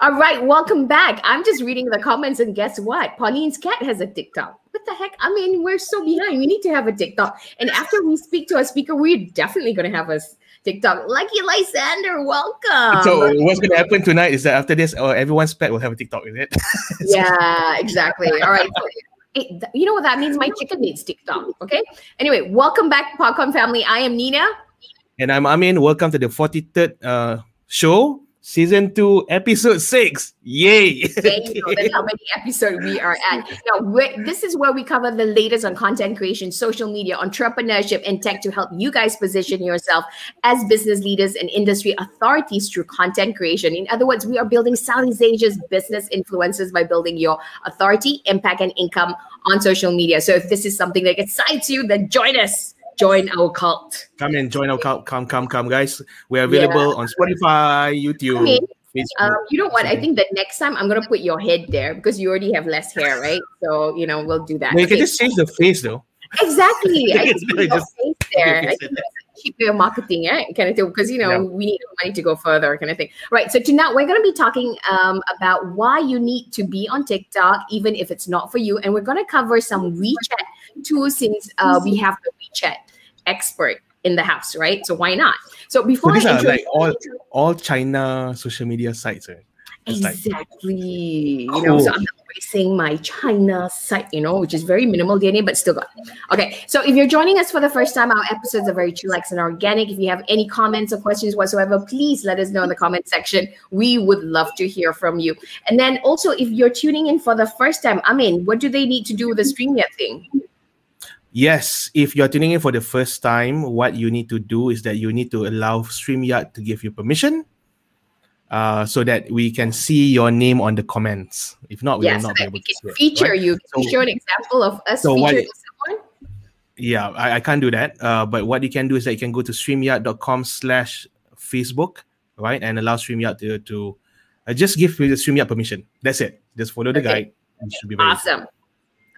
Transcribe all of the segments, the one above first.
All right, welcome back. I'm just reading the comments, and guess what? Pauline's cat has a TikTok. What the heck? I mean, we're so behind. We need to have a TikTok. And after we speak to a speaker, we're definitely going to have a TikTok. Lucky Lysander, welcome. So, what's going to happen tonight is that after this, uh, everyone's pet will have a TikTok, is it? yeah, exactly. All right. you know what that means? My chicken needs TikTok. Okay. Anyway, welcome back, Popcorn family. I am Nina. And I'm Amin. Welcome to the 43rd uh, show season two, episode six. Yay! There you go. that's how many episodes we are at. Now, this is where we cover the latest on content creation, social media, entrepreneurship, and tech to help you guys position yourself as business leaders and industry authorities through content creation. In other words, we are building Southeast Asia's business influencers by building your authority, impact, and income on social media. So, if this is something that excites you, then join us join our cult. Come and join our cult. Come, come, come, guys. We're available yeah. on Spotify, YouTube. Okay. Um, you know what? I think that next time I'm gonna put your head there because you already have less hair, right? So you know we'll do that. No, you okay. can just change the face though. Exactly. I can put your face there. I cheap way of marketing, right? Kind of thing, because you know yeah. we need money to go further, kind of thing. Right. So tonight we're gonna be talking um, about why you need to be on TikTok, even if it's not for you, and we're gonna cover some WeChat tools since uh, we have the WeChat expert in the house, right? So why not? So before so these I uh, are like all all China social media sites, eh, right? exactly. Like, cool. You know, so I'm embracing my China site, you know, which is very minimal DNA, but still got. Okay, so if you're joining us for the first time, our episodes are very chillax and organic. If you have any comments or questions whatsoever, please let us know in the comment section. We would love to hear from you. And then also, if you're tuning in for the first time, I mean, what do they need to do with the StreamYard thing? Yes, if you're tuning in for the first time, what you need to do is that you need to allow StreamYard to give you permission uh, so that we can see your name on the comments. If not, we yes, will not be able to see feature it, right? you. Can so, you show an example of us so featuring someone? Yeah, I, I, can't do that. Uh, but what you can do is that you can go to streamyard.com slash Facebook, right? And allow StreamYard to, to uh, just give the StreamYard permission. That's it. Just follow the okay. guide. Should be awesome.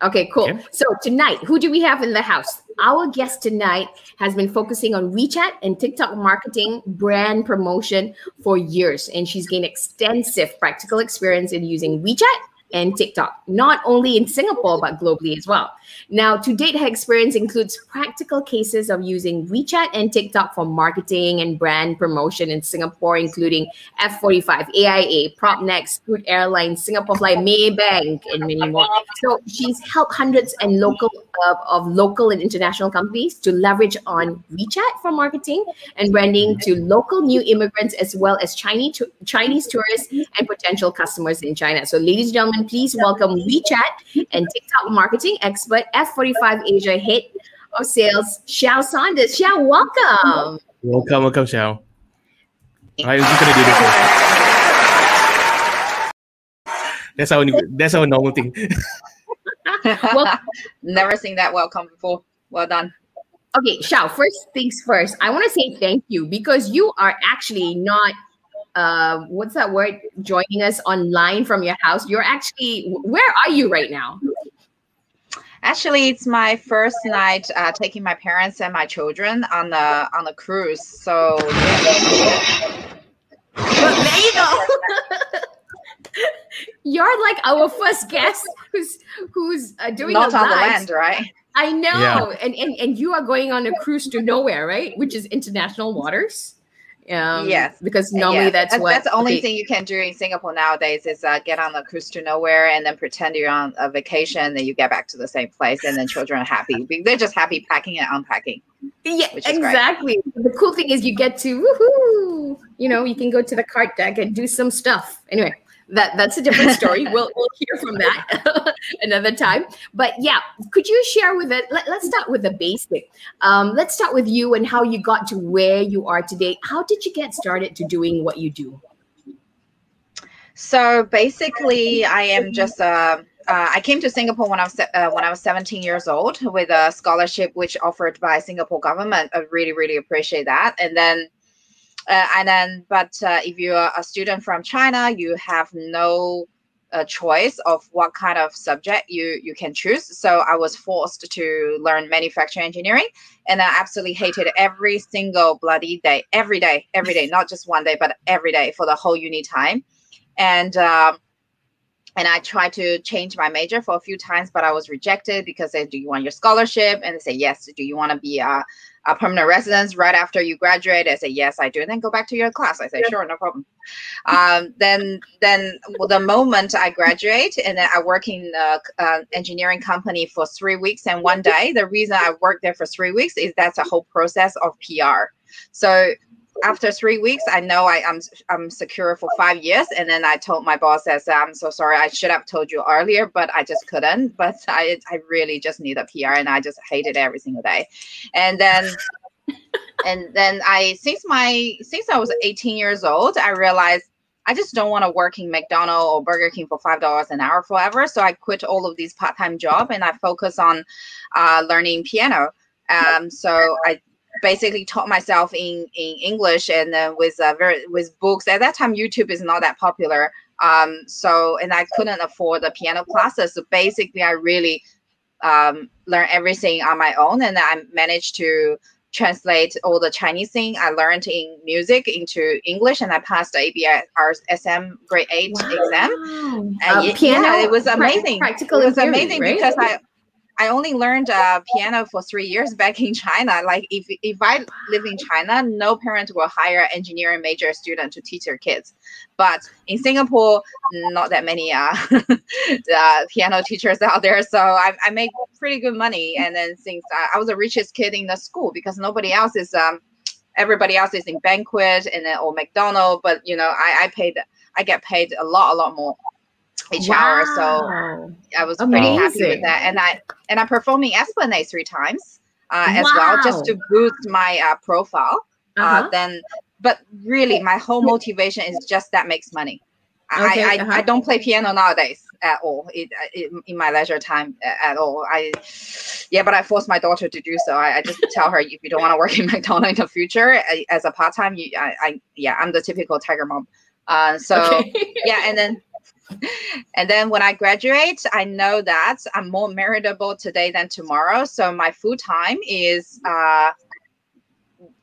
Okay, cool. Okay. So tonight, who do we have in the house? Our guest tonight has been focusing on WeChat and TikTok marketing, brand promotion for years, and she's gained extensive practical experience in using WeChat and TikTok, not only in Singapore, but globally as well. Now, to date, her experience includes practical cases of using WeChat and TikTok for marketing and brand promotion in Singapore, including F45, AIA, Propnex, Scoot Airlines, Singapore Flyer, Maybank, and many more. So she's helped hundreds and local uh, of local and international companies to leverage on WeChat for marketing and branding to local new immigrants as well as Chinese Chinese tourists and potential customers in China. So, ladies and gentlemen, please welcome WeChat and TikTok marketing expert F45 Asia Head of Sales, Xiao Saunders. Xiao, welcome. Welcome, welcome, Xiao. I was just gonna do this. That's our that's our normal thing. well, never seen that welcome before. Well done. Okay, Xiao, first things first, I want to say thank you because you are actually not uh, what's that word joining us online from your house you're actually where are you right now Actually, it's my first night uh, taking my parents and my children on the on the cruise. So yeah. well, there you go. You're like our first guest who's who's uh, doing not on the land, right? I know, yeah. and, and and you are going on a cruise to nowhere, right? Which is international waters. Um, yes, because normally yes. that's, that's, what that's the only they, thing you can do in Singapore nowadays is uh, get on a cruise to nowhere and then pretend you're on a vacation, and you get back to the same place, and then children are happy. They're just happy packing and unpacking. Yeah, exactly. Great. The cool thing is you get to woohoo. You know, you can go to the cart deck and do some stuff. Anyway, that that's a different story. we'll we'll hear from that another time. But yeah, could you share with it? Let, us start with the basic. Um, let's start with you and how you got to where you are today. How did you get started to doing what you do? So basically, I am just a. Uh, I came to Singapore when I was uh, when I was 17 years old with a scholarship which offered by Singapore government. I really really appreciate that. And then uh, and then, but uh, if you're a student from China, you have no uh, choice of what kind of subject you you can choose. So I was forced to learn manufacturing engineering, and I absolutely hated every single bloody day, every day, every day, not just one day, but every day for the whole uni time. and um, and I tried to change my major for a few times, but I was rejected because they do you want your scholarship? And they say yes. Do you want to be a, a permanent residence right after you graduate? I say yes, I do. And then go back to your class. I say sure, no problem. Um, then then well, the moment I graduate and then I work in an engineering company for three weeks and one day. The reason I worked there for three weeks is that's a whole process of PR. So after three weeks, I know I, am I'm, I'm secure for five years. And then I told my boss, as I'm so sorry, I should have told you earlier, but I just couldn't. But I I really just need a PR, and I just hated every single day. And then and then I since my since I was 18 years old, I realized I just don't want to work in McDonald's or Burger King for five dollars an hour forever. So I quit all of these part-time job and I focus on uh, learning piano. Um, so I basically taught myself in in English and uh, with uh, very with books. At that time, YouTube is not that popular. Um, so and I couldn't afford the piano classes. So basically, I really um, learned everything on my own, and I managed to translate all the Chinese thing I learned in music into English, and I passed the ABRSM grade eight wow. exam. And uh, it, piano, yeah, it was amazing. Practical it was amazing because I I only learned uh, piano for three years back in China. Like if if I live in China, no parent will hire engineering major student to teach their kids. But in Singapore, not that many uh, uh, piano teachers out there. So I, I make pretty good money. And then since I, I was the richest kid in the school because nobody else is um everybody else is in banquet and then or McDonald, but you know I I paid I get paid a lot a lot more each wow. hour. So I was Amazing. pretty happy with that. And I and I'm performing Esplanade three times uh, wow. as well, just to boost my uh, profile. Uh, uh-huh. Uh, then, but really, my whole motivation is just that makes money. Okay, I, I, uh-huh. I, don't play piano nowadays at all it, it, in my leisure time at all. I yeah, but I force my daughter to do so. I, I just tell her if you don't want to work in McDonald's in the future as a part time, you I, I, yeah, I'm the typical tiger mom. Uh, so okay. yeah, and then and then when I graduate, I know that I'm more meritable today than tomorrow. So my full time is uh,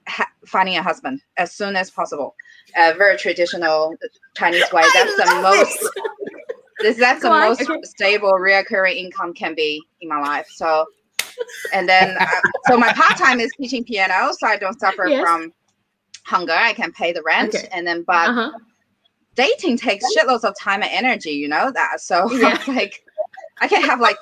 ha- finding a husband as soon as possible. A very traditional Chinese way. That's the most. This that's Go the on. most okay. stable, reoccurring income can be in my life. So, and then uh, so my part time is teaching piano, so I don't suffer yes. from hunger. I can pay the rent, okay. and then but. Uh-huh dating takes shitloads of time and energy, you know that. So yeah. like, I can have like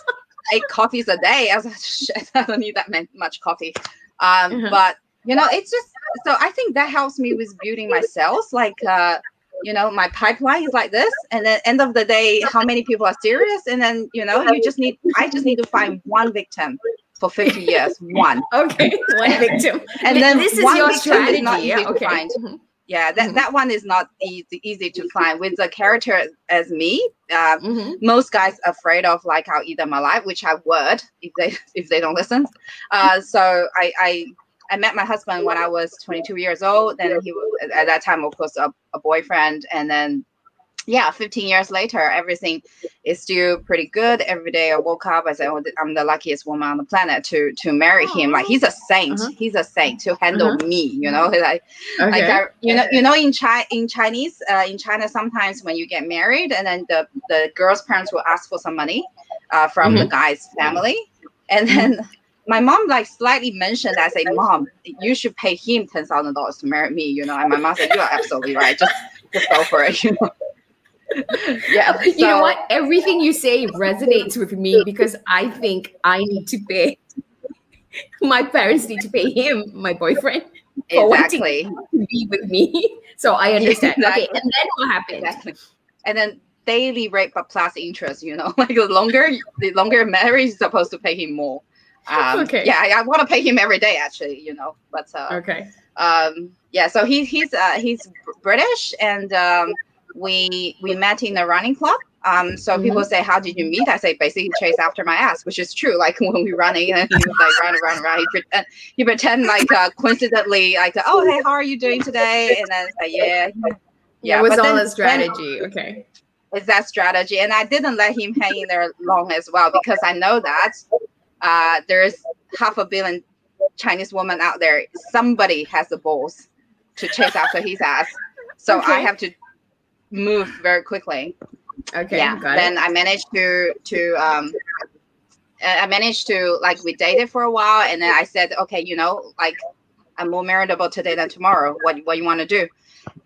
eight coffees a day. I was like, shit, I don't need that much coffee. Um, mm-hmm. but you know, it's just so I think that helps me with building my sales. Like, uh, you know, my pipeline is like this, and then end of the day, how many people are serious? And then you know, you just need. I just need to find one victim for 50 years. One. Okay, one victim. and then this is your strategy. yeah, okay. Yeah that, mm-hmm. that one is not easy easy to find with a character as me uh, mm-hmm. most guys afraid of like i'll eat them alive which i would if they if they don't listen uh, so I, I i met my husband when i was 22 years old then he was at that time of course a, a boyfriend and then yeah, 15 years later, everything is still pretty good. Every day I woke up, I said, oh, I'm the luckiest woman on the planet to to marry him. Like he's a saint. Uh-huh. He's a saint to handle uh-huh. me. You know, like, okay. like I, you know, you know, in China, in Chinese, uh, in China, sometimes when you get married, and then the the girl's parents will ask for some money uh, from mm-hmm. the guy's family, and then. My mom like slightly mentioned as a mom, you should pay him ten thousand dollars to marry me, you know. And my mom said, "You are absolutely right. Just, just go for it." You know yeah. So. You know what? Everything you say resonates with me because I think I need to pay. My parents need to pay him, my boyfriend, exactly to be with me. So I understand. Exactly. Okay, and then what happened? Exactly. And then daily rate but plus interest. You know, like the longer the longer marriage is supposed to pay him more. Um, okay. Yeah, I, I want to pay him every day, actually. You know, but uh, okay. Um, yeah, so he, he's uh, he's British and um, we we met in the running club. Um, so mm-hmm. people say, "How did you meet?" I say, basically, chase after my ass, which is true. Like when we running, and he was like, "Run, run, run." He pretend, he pretend like uh, coincidentally, like, "Oh, hey, how are you doing today?" And then say, "Yeah, yeah." It was all a strategy. Then, okay, it's that strategy, and I didn't let him hang in there long as well because I know that uh, there's half a billion Chinese women out there. Somebody has the balls to chase after his ass, so okay. I have to moved very quickly. Okay. yeah. Then it. I managed to to um I managed to like we dated for a while and then I said, okay, you know, like I'm more marriageable today than tomorrow. What what you want to do?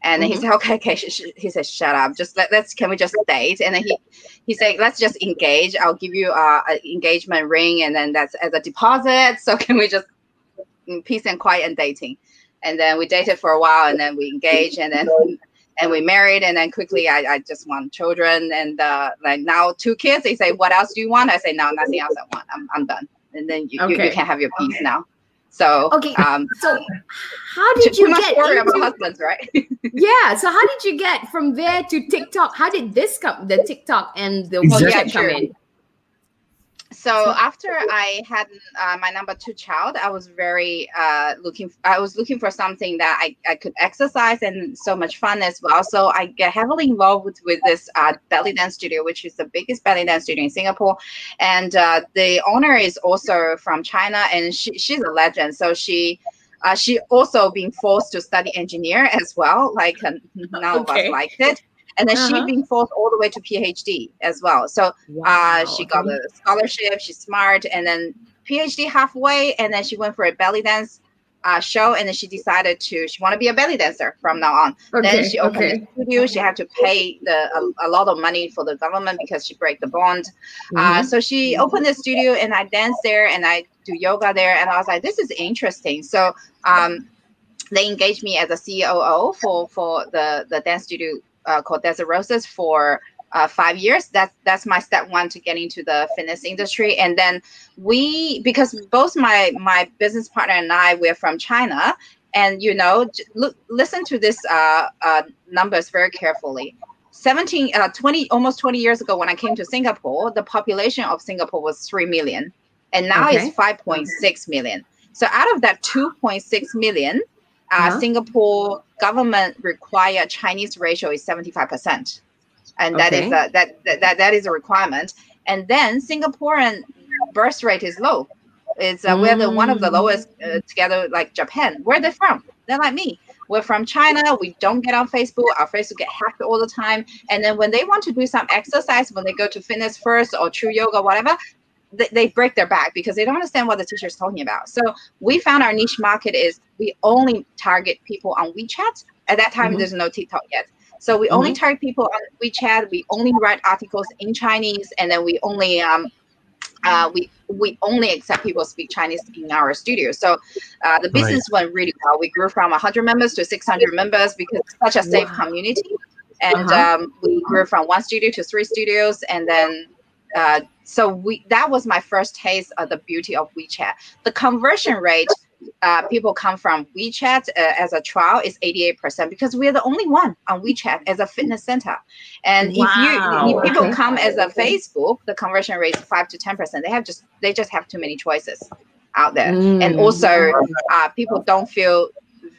And mm-hmm. he said, okay, okay. He said, shut up. Just let, let's, can we just date? And then he, he said, let's just engage. I'll give you a, a engagement ring. And then that's as a deposit. So can we just mm, peace and quiet and dating? And then we dated for a while and then we engaged and then, and we married. And then quickly I, I just want children. And uh, like now two kids, they say, what else do you want? I say, no, nothing else I want. I'm, I'm done. And then you, okay. you, you can have your peace now. So okay. Um, so how did you get worry into, about husbands, right? yeah. So how did you get from there to TikTok? How did this come? The TikTok and the exactly. come in? So after I had uh, my number two child, I was very uh, looking. I was looking for something that I, I could exercise and so much fun as well. So I get heavily involved with, with this uh, belly dance studio, which is the biggest belly dance studio in Singapore, and uh, the owner is also from China, and she, she's a legend. So she. Uh, she also being forced to study engineer as well, like none okay. of us liked it and then uh-huh. she been forced all the way to PhD as well. So uh, wow. uh, she got a scholarship. She's smart, and then PhD halfway, and then she went for a belly dance uh, show, and then she decided to she want to be a belly dancer from now on. Okay, then she opened okay. a studio. She had to pay the a, a, lot of money for the government because she break the bond. Uh, mm-hmm. Uh, so she opened the studio, and I dance there, and I do yoga there, and I was like, this is interesting. So. Um, they engaged me as a COO for for the the dance studio uh, called Desirosis for uh, five years. That's that's my step one to get into the fitness industry. And then we, because both my my business partner and I, we're from China, and you know, look, listen to this uh, uh, numbers very carefully. 17, uh, 20, almost 20 years ago, when I came to Singapore, the population of Singapore was 3 million, and now okay. it's 5.6 million. So out of that 2.6 million, uh, uh-huh. Singapore government require Chinese ratio is 75%. And that okay. is a, that, that, that is a requirement. And then Singaporean birth rate is low. It's uh, mm. we're the one of the lowest uh, together like Japan. Where they from? They're like me. We're from China. We don't get on Facebook. Our Facebook get hacked all the time. And then when they want to do some exercise, when they go to fitness first or true yoga, whatever, they, they break their back because they don't understand what the teacher is talking about. So we found our niche market is we only target people on WeChat. At that time, mm-hmm. there's no TikTok yet. So we mm-hmm. only target people on WeChat. We only write articles in Chinese, and then we only um, uh, we we only accept people speak Chinese in our studio. So uh, the business right. went really well. We grew from 100 members to 600 members because it's such a safe wow. community. And uh-huh. um, we grew from one studio to three studios, and then uh, so we that was my first taste of the beauty of WeChat. The conversion rate uh, people come from WeChat uh, as a trial is 88% because we're the only one on WeChat as a fitness center. And wow. if you if people come as a Facebook, the conversion rate is five to 10%. They have just they just have too many choices out there. Mm. And also uh, people don't feel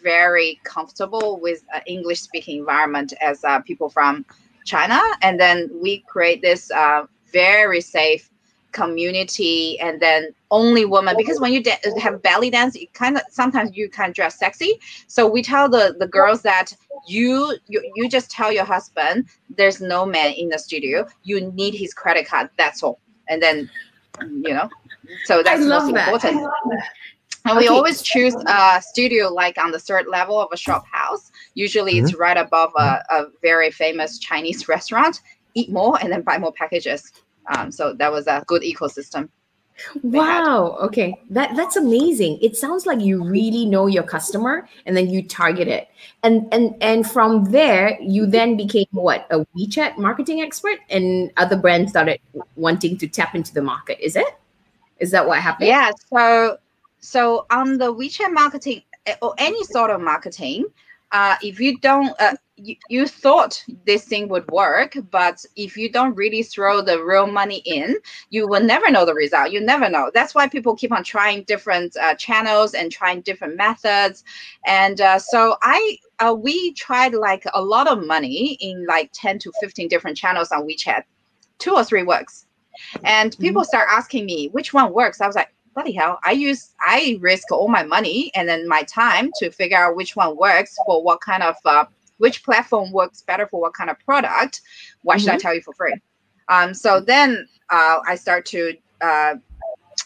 very comfortable with an English speaking environment as uh, people from China. And then we create this uh, very safe community and then only woman. Because when you da- have belly dance you kind of sometimes you kind of dress sexy. So we tell the the girls that you, you you just tell your husband there's no man in the studio. You need his credit card. That's all. And then you know so that's most that. important. And we always choose a studio like on the third level of a shop house. Usually mm-hmm. it's right above a, a very famous chinese restaurant eat more and then buy more packages. Um, so that was a good ecosystem. Wow. Okay. That that's amazing. It sounds like you really know your customer and then you target it. And and and from there you then became what? A WeChat marketing expert and other brands started wanting to tap into the market. Is it? Is that what happened? Yeah. So so on the WeChat marketing eh, or any sort of marketing, uh, if you don't uh, you, you thought this thing would work but if you don't really throw the real money in you will never know the result. You never know. That's why people keep on trying different uh, channels and trying different methods. And uh, so i uh, we tried like a lot of money in like 10 to 15 different channels on wechat. Two or three works. And people mm-hmm. start asking me which one works? I was like bloody hell i use i risk all my money and then my time to figure out which one works for what kind of uh, which platform works better for what kind of product. Why should I Mhm. tell you for free? Um, so then uh, I start to uh,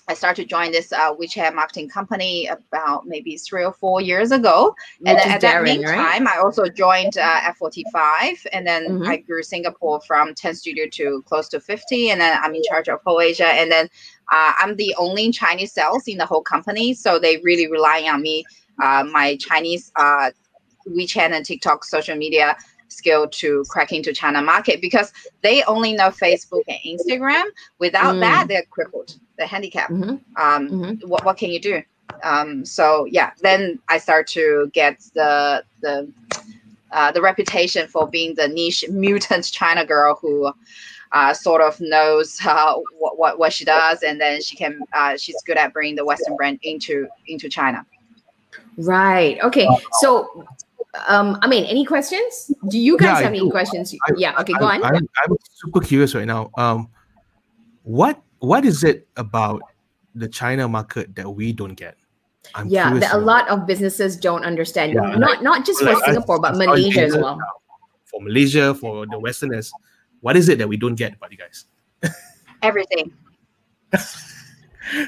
I started to join this uh, WeChat marketing company about maybe three or four years ago. and Which then is at that Darren, meantime, right? I also joined uh, F45, and then Mhm. I grew Singapore from 10 studio to close to 50, and then I'm in charge of whole Asia, and then uh, I'm the only Chinese sales in the whole company, so they really rely on me, uh, my Chinese uh, WeChat and TikTok social media skill to crack into China market because they only know Facebook and Instagram. Without Mm. that, they're crippled, they're handicapped Mhm, um, mhm. what, what can you do um, so yeah then i start to get the the uh, the reputation for being the niche mutant china girl who uh, sort of knows uh, what, what what she does and then she can uh, she's good at bringing the western brand into into china Right. Okay. So, um, I mean, any questions? Do you guys Yeah, I have any do. questions? I- yeah. Okay. Go on. I'm, I'm super curious right now. Um, what what is it about the China market that we don't get? I'm yeah, that a to lot of businesses don't understand. Yeah, not not just for like us- Singapore, but us Malaysia as well. For Malaysia, for the Westerners, what is it that we don't get about you guys? everything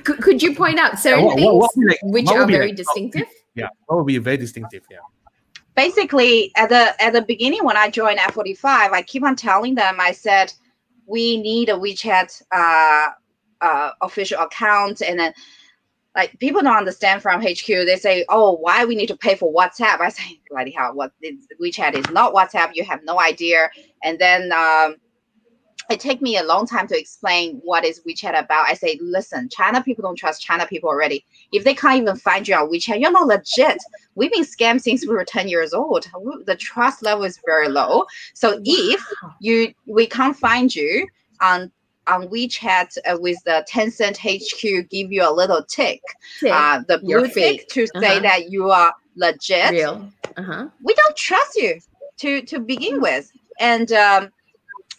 Could, could you point out certain what- what- things what would be like- which are very like- distinctive? Yeah, what would be very distinctive? Yeah. Basically at the at the beginning when I joined F45, I keep on telling them I said we need a WeChat uh, uh, official account and then like people don't understand from HQ. They say, "Oh, why we need to pay for WhatsApp?" I say, "Bloody hell! What WeChat is not WhatsApp. You have no idea." And then um, it take me a long time to explain what is WeChat about. I say, "Listen, China people don't trust China people already. If they can't even find you on WeChat, you're not legit. We've been scammed since we were 10 years old. The trust level is very low. So if you we can't find you on on WeChat uh, with the Tencent HQ give you a little tick, Tick, uh, the You're blue tick fake. to say Uh-huh. that you are legit. real. Uh-huh. We don't trust you to to begin with, and um,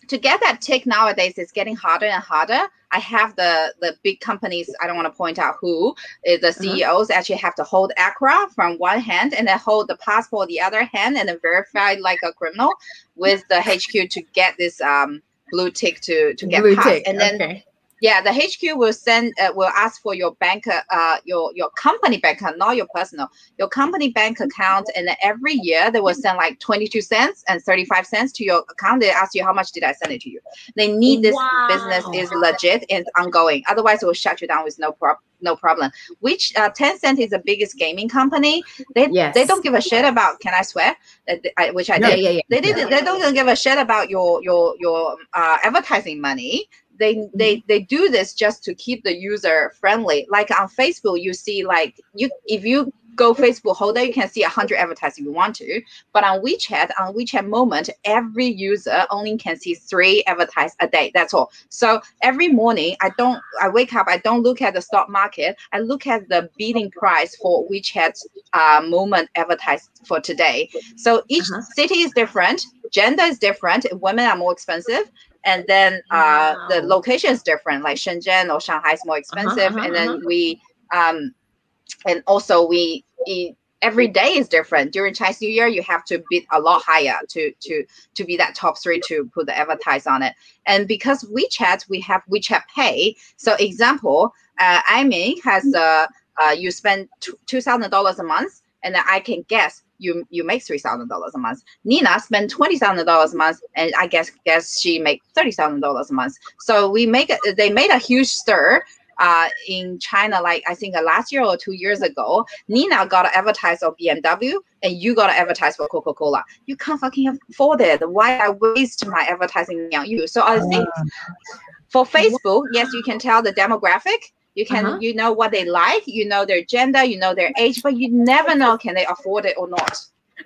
to get that tick nowadays is getting harder and harder. I have the the big companies. I don't want to point out who uh, the CEOs actually have to hold ACRA from one hand and then hold the passport the other hand and then verify like a criminal with the HQ to get this um blue tick to to get Blue passed. tick. And then okay. Yeah, the HQ will send uh, will ask for your bank uh, uh your your company bank account, not your personal, your company bank account, and every year they will send like twenty two cents and thirty five cents to your account. They ask you how much did I send it to you. They need this business is legit and ongoing. Otherwise, it will shut you down with no prob no problem. Which uh, Tencent is the biggest gaming company. They Yes. they don't give a shit about. Can I swear? Uh, I, which I. Yeah, did yeah, yeah. they didn't they don't give a shit about your your your uh, advertising money they they they do this just to keep the user friendly. Like on facebook you see like you if you go facebook holder you can see 100 advertising if you want to. But on wechat on wechat moment every user only can see three advertise a day. That's all. So every morning i don't i wake up i don't look at the stock market. I look at the bidding price for wechat uh, moment advertised for today. So each Uh-huh. city is different, gender is different. Women are more expensive, and then uh, the location is different. Like Shenzhen or Shanghai is more expensive, uh-huh, and then we um, and also we e- every day is different. During Chinese New Year, you have to bid a lot higher to to to be that top three to put the advertise on it. And because WeChat, we have WeChat Pay. So example, uh, Amin, has uh, uh, you spend two thousand dollars a month, and then I can guess you you make three thousand dollars a month. Nina spend twenty thousand dollars a month, and I guess guess she make thirty thousand dollars a month. So we make a, they made a huge stir uh, in China, like I think uh, last year or two years ago. Nina got to advertise on BMW, and you got to advertise for Coca Cola. You can't fucking afford it. Why I waste my advertising on you? So I think for Facebook, yes, you can tell the demographic. You can Uh-huh. you know what they like, you know their gender, you know their age, but you never know can they afford it or not.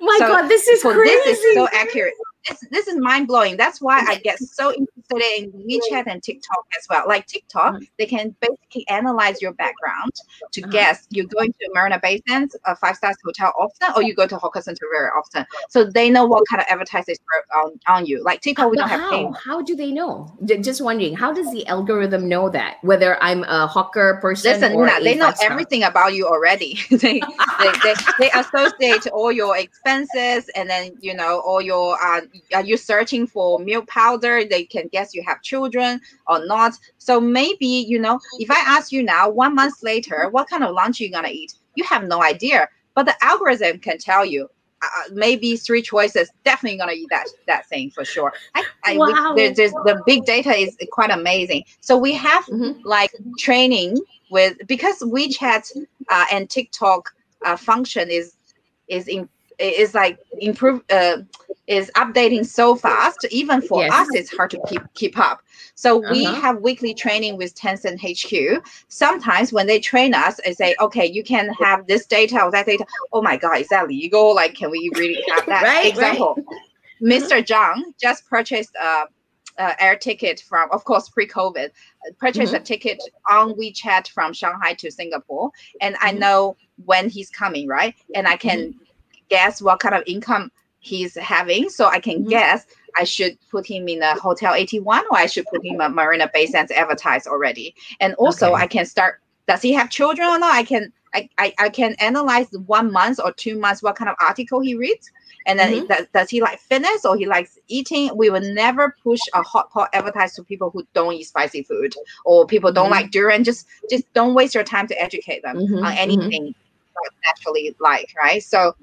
My So, God, this is so crazy. this is so accurate. This this is mind blowing. That's why I get so interested in WeChat and TikTok as well. Like TikTok, mm-hmm. they can basically analyze your background to uh-huh. guess you're going to Marina Bay Sands, a five stars hotel often, or you go to Hawker Center very often. So they know what kind of advertising on, on you. Like TikTok, we don't how? have payment. How do they know? Just wondering, how does the algorithm know that whether I'm a hawker person? Listen, Nina, they know everything about you already. they, they, they, they associate all your expenses and then you know all your uh, are you searching for milk powder? They can guess you have children or not. So maybe you know if I ask you now, one month later, what kind of lunch you gonna eat? You have no idea, but the algorithm can tell you uh, maybe three choices definitely gonna eat that that thing for sure I, I wow. there's, there's, the big data is quite amazing so we have mm-hmm. like training with because wechat uh, and tiktok uh, function is is in is like improve uh, is updating so fast even for yes. us it's hard to keep keep up so uh-huh. we have weekly training with tencent hq sometimes when they train us they say okay you can have this data or that data oh my god is that legal like can we really have that right, example right. mr zhang just purchased a uh, air ticket from, of course, pre-COVID, purchased mm-hmm. a ticket on WeChat from Shanghai to Singapore, and I mm-hmm. know when he's coming, right? And I can mm-hmm guess what kind of income he's having. So I can mm-hmm. guess I should put him in a hotel 81 or I should put him a Marina Bay Sands advertise already. And also okay. I can start, does he have children or not? I can I, I, I can analyze one month or two months what kind of article he reads. And then mm-hmm. does, does he like fitness or he likes eating? We will never push a hot pot advertise to people who don't eat spicy food or people don't mm-hmm. like durian. Just just don't waste your time to educate them mm-hmm. on mm-hmm. anything naturally like, right? So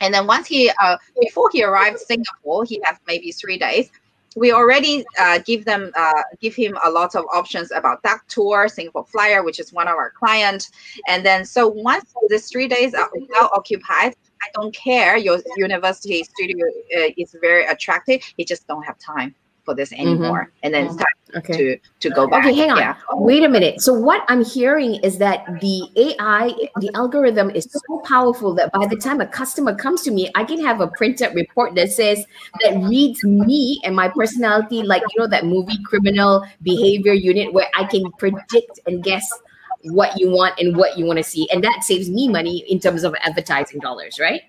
and then once he, uh, before he arrived Singapore, he has maybe three days. We already uh, give them, uh, give him a lot of options about that tour, Singapore Flyer, which is one of our clients. And then, so once these three days are well occupied, I don't care. Your university studio uh, is very attractive. You just don't have time for this mm-hmm. anymore. Mm-hmm. And then it's time okay. to to go back. Okay, hang on. Yeah. Wait a minute. So what I'm hearing is that the AI, the algorithm is so powerful that by the time a customer comes to me, I can have a printed report that says that reads me and my personality, like you know that movie Criminal Behavior Unit, where I can predict and guess what you want and what you want to see, and that saves me money in terms of advertising dollars, right?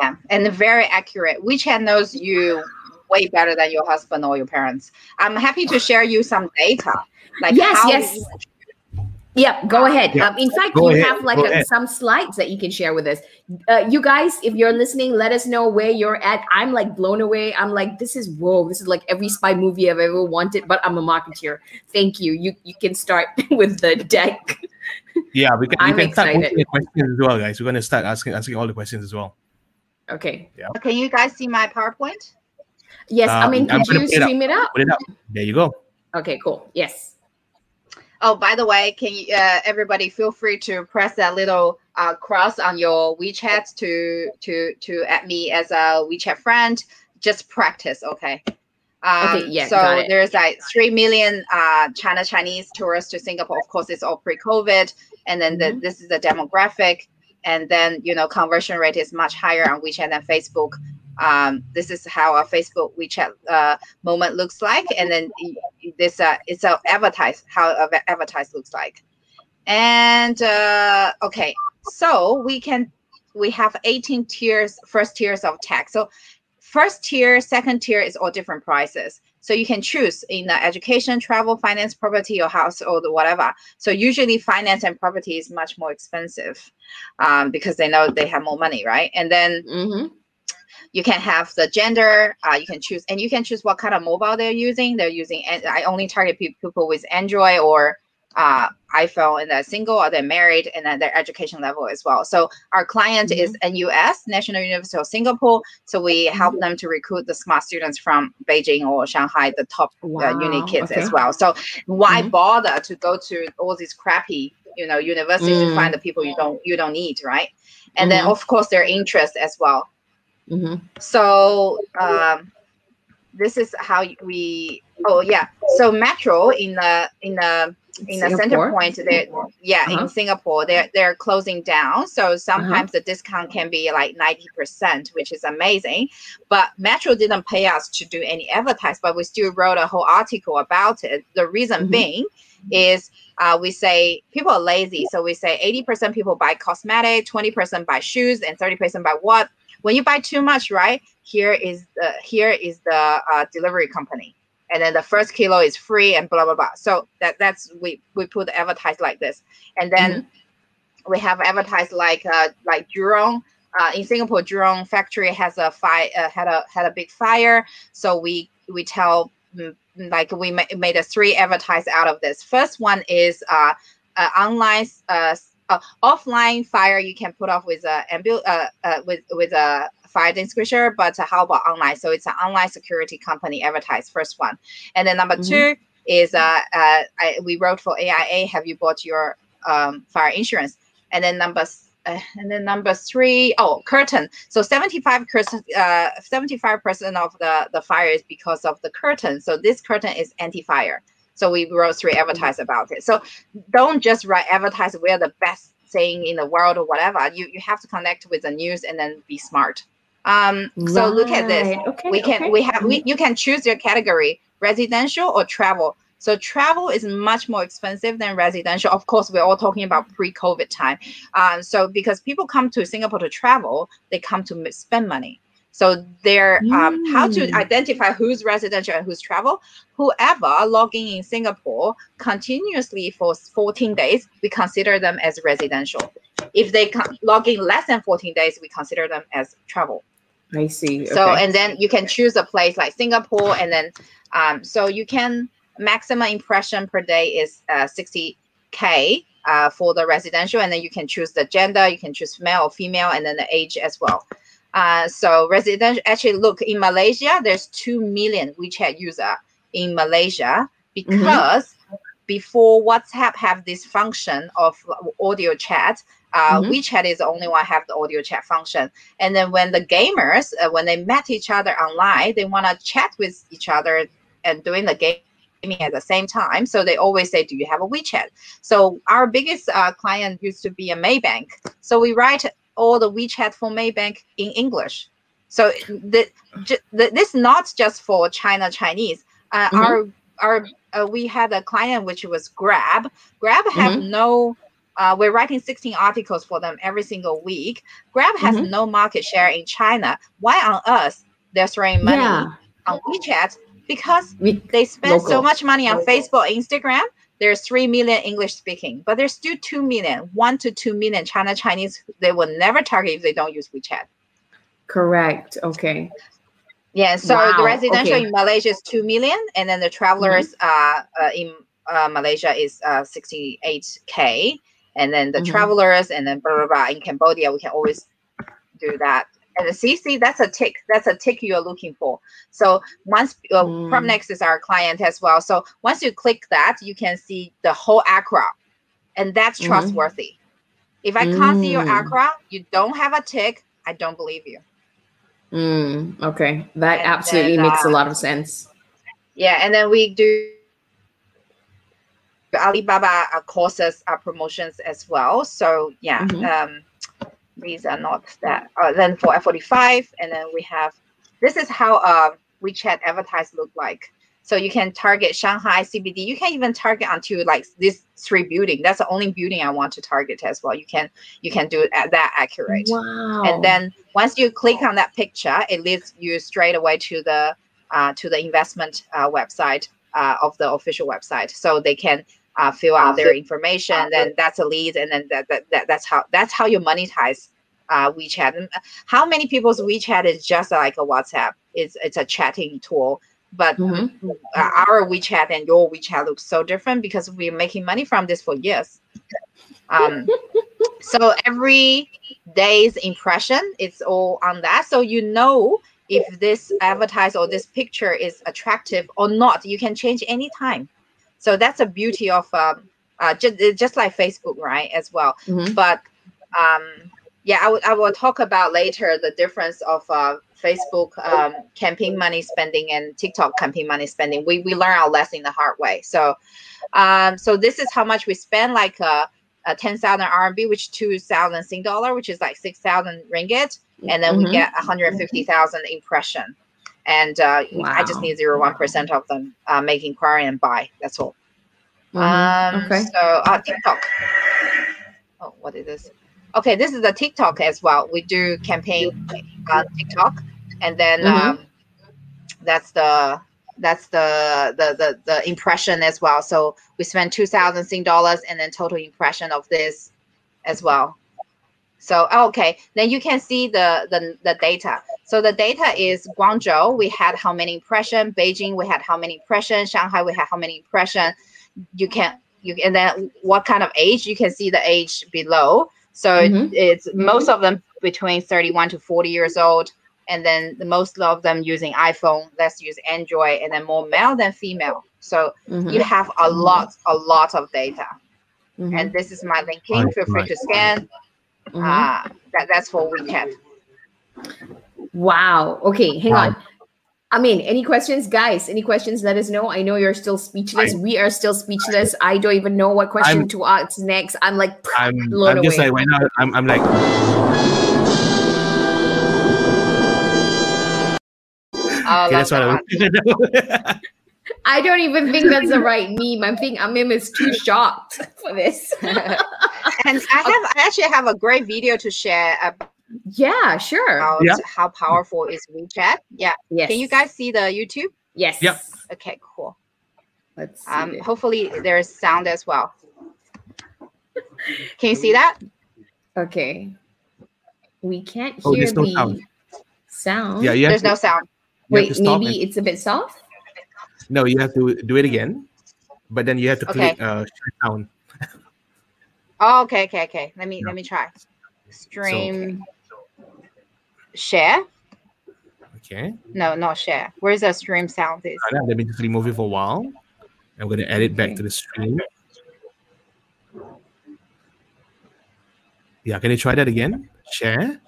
Yeah, and very accurate. WeChat knows you way better than your husband or your parents. I'm happy to share you some data. Like yes, yes. You- yeah, go ahead. Yeah. Um, in fact, go you ahead. have like a, some slides that you can share with us. Uh, you guys, if you're listening, let us know where you're at. I'm like blown away. I'm like, this is whoa. This is like every spy movie I've ever wanted. But I'm a marketeer. Thank you. You you can start with the deck. Yeah, we can. I'm we can start asking questions as well, guys. We're gonna start asking asking all the questions as well. Okay. Yeah. Can you guys see my PowerPoint? Yes, um, I mean, could you stream it, it up? Put it up. There you go. Okay, cool. Yes. Oh, by the way, can you, uh, everybody feel free to press that little uh, cross on your WeChat to to to add me as a WeChat friend. Just practice, okay? Um, okay, yeah. So there's like three million uh, China Chinese tourists to Singapore. Of course, it's all pre-COVID, and then mm-hmm. this is the demographic, and then you know conversion rate is much higher on WeChat than Facebook um, this is how a Facebook WeChat uh, moment looks like, and then this uh, it's a advertise how a advertise looks like. And uh, okay, so we can we have 18 tiers, first tiers of tech. So first tier, second tier is all different prices. So you can choose in the education, travel, finance, property, or house, or the whatever. So usually finance and property is much more expensive um, because they know they have more money, right? And then mm-hmm you can have the gender uh, you can choose and you can choose what kind of mobile they're using they're using i only target people with android or uh, iphone and they're single or they're married and then their education level as well so our client mm-hmm. is NUS national university of singapore so we help mm-hmm. them to recruit the smart students from beijing or shanghai the top uh, wow. uh, uni kids okay. as well so why mm-hmm. bother to go to all these crappy you know universities to find mm. the people you don't you don't need right and then mm-hmm. of course their interest as well Mm-hmm. So um, this is how we. Oh yeah. So Metro in the in the in the center point they yeah uh-huh. in singapore they're they're closing down so uh-huh. sometimes uh-huh. the discount can be like 90% which is amazing but metro didn't pay us to do any advertise but we still wrote a whole article about it the reason mm-hmm. being is uh, we say people are lazy so we say 80% people buy cosmetic 20% buy shoes and 30% buy what when you buy too much right here is the here is the uh, delivery company and then the first kilo is free and blah blah blah. So that that's we we put advertise like this, and then mm-hmm. we have advertised like uh like Jurong. Uh, in Singapore, Jurong factory has a fire uh, had a had a big fire, so we we tell mm, like we ma- made a three advertise out of this. First one is uh, uh online uh, uh, offline fire you can put off with a ambu- uh, uh, with with a fire extinguisher, but how about online? So it's an online security company advertised first one, and then number mm-hmm. two is uh, uh I, we wrote for AIA. Have you bought your um, fire insurance? And then number uh, and then number three, oh, curtain. So 75 percent, uh, 75 percent of the the fire is because of the curtain. So this curtain is anti-fire. So we wrote three mm-hmm. advertise about it. So don't just write advertise. We're the best thing in the world or whatever. You you have to connect with the news and then be smart. Um, right. so look at this. Okay, we can okay. we have we you can choose your category residential or travel. So travel is much more expensive than residential. Of course, we're all talking about pre-COVID time. Um, so because people come to Singapore to travel, they come to spend money. So they're um, how to mm. identify who's residential and who's travel. Whoever logging in Singapore continuously for 14 days, we consider them as residential. If they log in less than 14 days, we consider them as travel. I see. Okay. So and then you can choose a place like Singapore, and then um, so you can maximum impression per day is uh, 60k uh, for the residential, and then you can choose the gender, you can choose male or female, and then the age as well. Uh, so residential actually look in Malaysia, there's two million WeChat user in Malaysia mm-hmm. because mm-hmm. before WhatsApp have this function of audio chat, uh, mm-hmm. WeChat is the only one have the audio chat function. And then when the gamers, uh, when they met each other online, they want to chat with each other and doing the game at the same time. So they always say, "Do you have a WeChat?" So our biggest uh, client used to be a Maybank. So we write all the WeChat for Maybank in English. So the, the, this is not just for China Chinese. Uh, mm-hmm. Our our uh, we had a client which was Grab. Grab have mm-hmm. no uh, we're writing 16 articles for them every single week. Grab has mm-hmm. no market share in China. Why on earth they're throwing money yeah. on WeChat? Because we, they spend local. so much money on Facebook, Instagram. There's 3 million English speaking, but there's still 2 million, 1 to 2 million China Chinese they will never target if they don't use WeChat. Correct. Okay. Yeah, so wow. the residential okay. in Malaysia is 2 million, and then the travelers mm-hmm. uh, uh, in uh, Malaysia is uh, 68K and then the mm-hmm. travelers, and then blah, blah, blah. In Cambodia, we can always do that. And the CC, that's a tick. That's a tick you're looking for. So once uh, mm. Is our client as well. So once you click that, you can see the whole ACRA, and that's mm-hmm. trustworthy. If I can't mm. see your mm. ACRA, you don't have a tick. I don't believe you. Mm, okay, that and absolutely then, makes uh, a lot of sense. Yeah, and then we do Alibaba uh, courses uh, promotions as well. So yeah, mm-hmm. um, these are not that. Uh, then for F45, and then we have this is how uh, WeChat advertise look like. So you can target Shanghai CBD. You can even target onto like this three building. That's the only building I want to target as well. You can you can do that accurate. Wow. And then once you click on that picture, it leads you straight away to the uh, to the investment uh, website uh, of the official website. So they can uh, fill out their information, then that's a lead, and then that, that, that that's how that's how you monetize uh, WeChat. And how many people's WeChat is just like a WhatsApp? It's it's a chatting tool, but mm-hmm. our WeChat and your WeChat looks so different because we're making money from this for years. Um, so every day's impression, it's all on that. So you know if this advertise or this picture is attractive or not. You can change anytime. So that's a beauty of um, uh, just just like Facebook, right? As well. Mm-hmm. But um, yeah, I will talk about later the difference of uh, Facebook um, campaign money spending and TikTok campaign money spending. We we learn our lesson the hard way. So, um, so this is how much we spend, like uh, uh ten thousand RMB, which two thousand Sing dollar, which is like six thousand ringgit, and then mm-hmm. we get one hundred fifty thousand impression. And uh, wow. I just need zero one percent of them uh, make inquiry and buy. That's all. Mm-hmm. Um, okay. So uh, TikTok. Oh, what is this? okay, this is a TikTok as well. We do campaign on TikTok, and then mm-hmm. um, that's the that's the, the the the impression as well. So we spend two thousand Sing dollars, and then total impression of this as well. So okay, then you can see the, the the data. So the data is Guangzhou, we had how many impression? Beijing, we had how many impression? Shanghai, we had how many impression? You can you and then what kind of age? You can see the age below. So mm-hmm. it's most of them between 31 to 40 years old. And then the most of them using iPhone, let's use Android, and then more male than female. So mm-hmm. you have a lot, a lot of data. Mm-hmm. And this is my linking. Feel free to scan. Mm-hmm. Uh, that, that's for WeChat. Wow. Okay, hang wow. on. I mean, any questions, guys? Any questions? Let us know. I know you're still speechless. I, we are still speechless. I don't even know what question I'm, to ask next. I'm like, I'm, I'm just like right now. I'm, I'm like. Okay, that's what I don't even think that's the right meme. I think Amin is too shocked for this. and I have I actually have a great video to share yeah, sure. About yeah. how powerful is WeChat. Yeah. Yes. Can you guys see the YouTube? Yes. Yep. Okay, cool. Let's um hopefully there's sound as well. Can you see that? Okay. We can't oh, hear no the sound. sound. Yeah, yeah. There's no sound. Wait, maybe it's a bit soft? No, you have to do it again. But then you have to click okay. uh sound. oh, okay, okay, okay. Let me yeah. let me try. Stream. So, share. Okay. No, not share. Where's the stream sound? Is let me just remove it for a while. I'm going to add it back to the stream. Yeah, can you try that again? Share.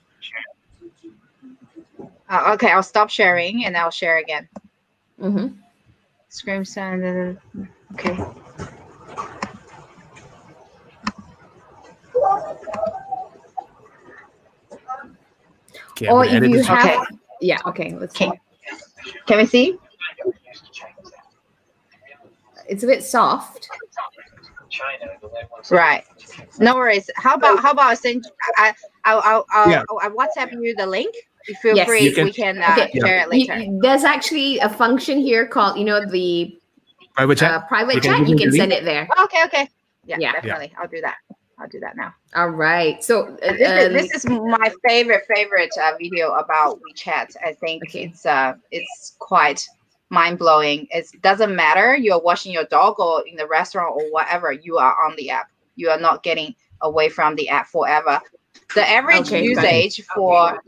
Uh, okay, I'll stop sharing and I'll share again. Mm-hmm. Scream sound. Okay. Okay, or if you have, okay. yeah, okay, let's okay. Can we see? It's a bit soft. Right. No worries. How about how about send? I I'll I'll, I'll, yeah. I'll WhatsApp you the link. You feel yes, free. You can, we can uh, okay. share it later. You, there's actually a function here called you know the private chat. Uh, private chat. You can send it there. Okay. Okay. Yeah. yeah. Definitely. I'll do that. I'll do that now. All right. So uh, this, is, um, this, is, my favorite favorite uh, video about WeChat. I think okay. it's uh it's quite mind blowing. It doesn't matter you're washing your dog or in the restaurant or whatever. You are on the app. You are not getting away from the app forever. The average okay, usage for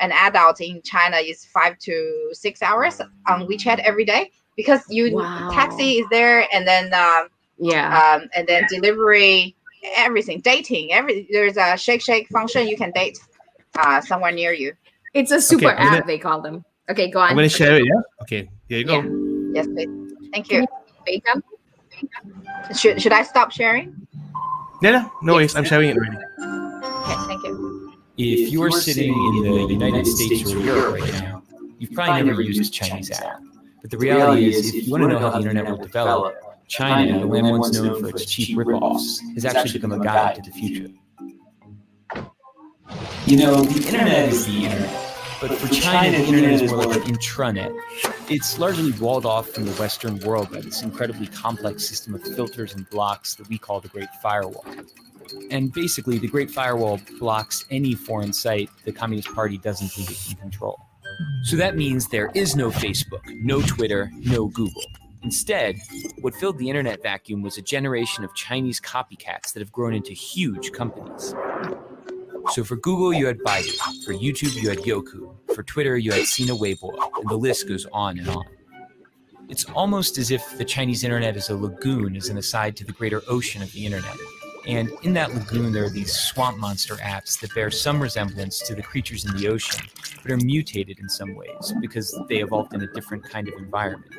an adult in China is five to six hours on WeChat every day because you wow. taxi is there and then um, yeah um, and then delivery everything, dating. Every there's a shake shake function. You can date uh, somewhere near you. It's a super okay, app. Gonna, they call them. Okay, go on. I'm gonna share it. Yeah. Okay. Here you go. Yeah. Yes, please. Thank you. Should should I stop sharing? No, no, no worries. I'm sharing it already. Okay, thank you. If you are sitting in the United States or Europe right now, you've probably never used a Chinese app. But the reality is, if you want to know how the internet will develop, China, the land once known for its cheap ripoffs, has actually become a guide to the future. You know, the internet is the internet, but for China, the internet is more like an intranet. It's largely walled off from the Western world by this incredibly complex system of filters and blocks that we call the Great Firewall. And basically, the Great Firewall blocks any foreign site the Communist Party doesn't think it can control. So that means there is no Facebook, no Twitter, no Google. Instead, what filled the internet vacuum was a generation of Chinese copycats that have grown into huge companies. So for Google, you had Baidu. For YouTube, you had Youku. For Twitter, you had Sina Weibo. And the list goes on and on. It's almost as if the Chinese internet is a lagoon as an aside to the greater ocean of the internet. And in that lagoon, there are these swamp monster apps that bear some resemblance to the creatures in the ocean, but are mutated in some ways because they evolved in a different kind of environment.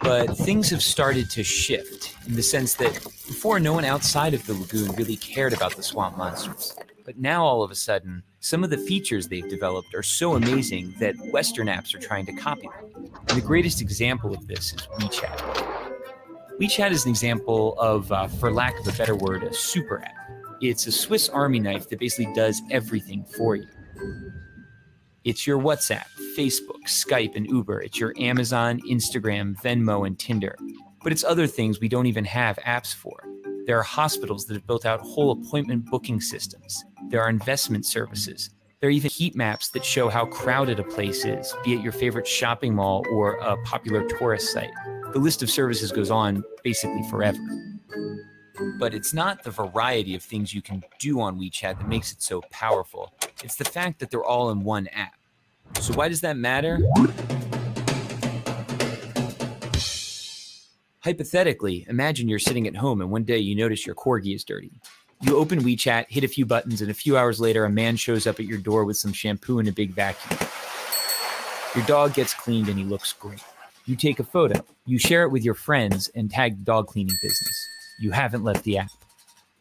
But things have started to shift in the sense that before, no one outside of the lagoon really cared about the swamp monsters. But now, all of a sudden, some of the features they've developed are so amazing that Western apps are trying to copy them. And the greatest example of this is WeChat. WeChat is an example of, uh, for lack of a better word, a super app. It's a Swiss Army knife that basically does everything for you. It's your WhatsApp, Facebook, Skype, and Uber. It's your Amazon, Instagram, Venmo, and Tinder. But it's other things we don't even have apps for. There are hospitals that have built out whole appointment booking systems. There are investment services. There are even heat maps that show how crowded a place is, be it your favorite shopping mall or a popular tourist site the list of services goes on basically forever. But it's not the variety of things you can do on WeChat that makes it so powerful. It's the fact that they're all in one app. So, why does that matter? Hypothetically, imagine you're sitting at home and one day you notice your corgi is dirty. You open WeChat, hit a few buttons, and a few hours later, a man shows up at your door with some shampoo and a big vacuum. Your dog gets cleaned and he looks great. You take a photo, you share it with your friends, and tag the dog cleaning business. You haven't left the app.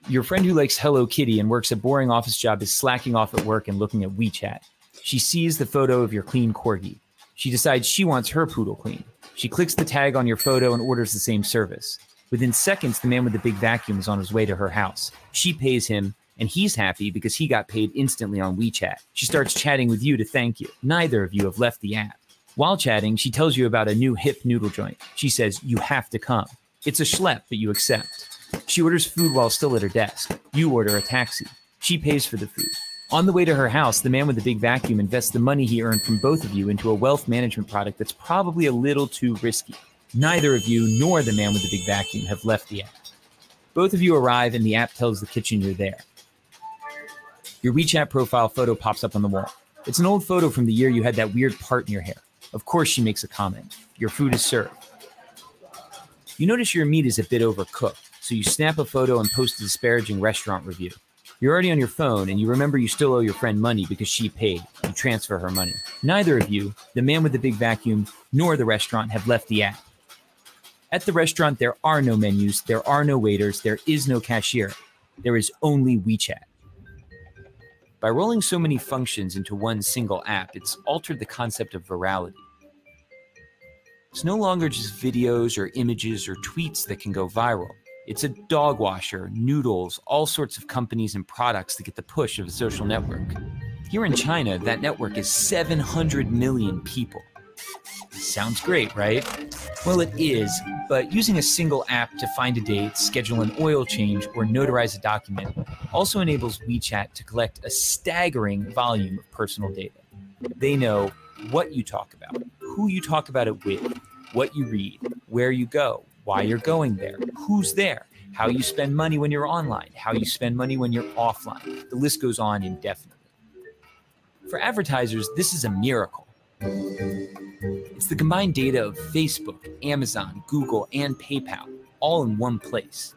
Your friend who likes Hello Kitty and works a boring office job is slacking off at work and looking at WeChat. She sees the photo of your clean corgi. She decides she wants her poodle clean. She clicks the tag on your photo and orders the same service. Within seconds, the man with the big vacuum is on his way to her house. She pays him, and he's happy because he got paid instantly on WeChat. She starts chatting with you to thank you. Neither of you have left the app. While chatting, she tells you about a new hip noodle joint. She says, You have to come. It's a schlep, but you accept. She orders food while still at her desk. You order a taxi. She pays for the food. On the way to her house, the man with the big vacuum invests the money he earned from both of you into a wealth management product that's probably a little too risky. Neither of you nor the man with the big vacuum have left the app. Both of you arrive, and the app tells the kitchen you're there. Your WeChat profile photo pops up on the wall. It's an old photo from the year you had that weird part in your hair. Of course, she makes a comment. Your food is served. You notice your meat is a bit overcooked, so you snap a photo and post a disparaging restaurant review. You're already on your phone and you remember you still owe your friend money because she paid. You transfer her money. Neither of you, the man with the big vacuum nor the restaurant, have left the app. At the restaurant, there are no menus, there are no waiters, there is no cashier. There is only WeChat. By rolling so many functions into one single app, it's altered the concept of virality. It's no longer just videos or images or tweets that can go viral. It's a dog washer, noodles, all sorts of companies and products that get the push of a social network. Here in China, that network is 700 million people. Sounds great, right? Well, it is, but using a single app to find a date, schedule an oil change, or notarize a document also enables WeChat to collect a staggering volume of personal data. They know what you talk about, who you talk about it with, what you read, where you go, why you're going there, who's there, how you spend money when you're online, how you spend money when you're offline. The list goes on indefinitely. For advertisers, this is a miracle. It's the combined data of Facebook, Amazon, Google, and PayPal all in one place.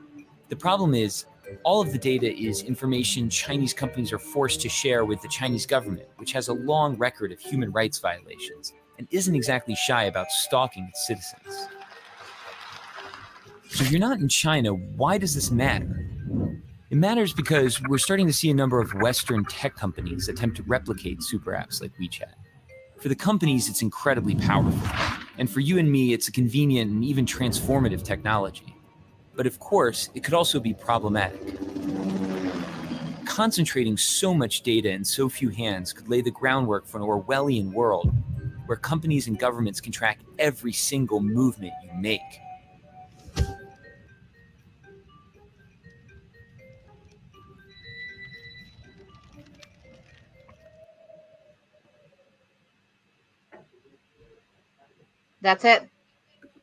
The problem is, all of the data is information Chinese companies are forced to share with the Chinese government, which has a long record of human rights violations and isn't exactly shy about stalking its citizens. So, if you're not in China, why does this matter? It matters because we're starting to see a number of Western tech companies attempt to replicate super apps like WeChat. For the companies, it's incredibly powerful. And for you and me, it's a convenient and even transformative technology. But of course, it could also be problematic. Concentrating so much data in so few hands could lay the groundwork for an Orwellian world where companies and governments can track every single movement you make. That's it.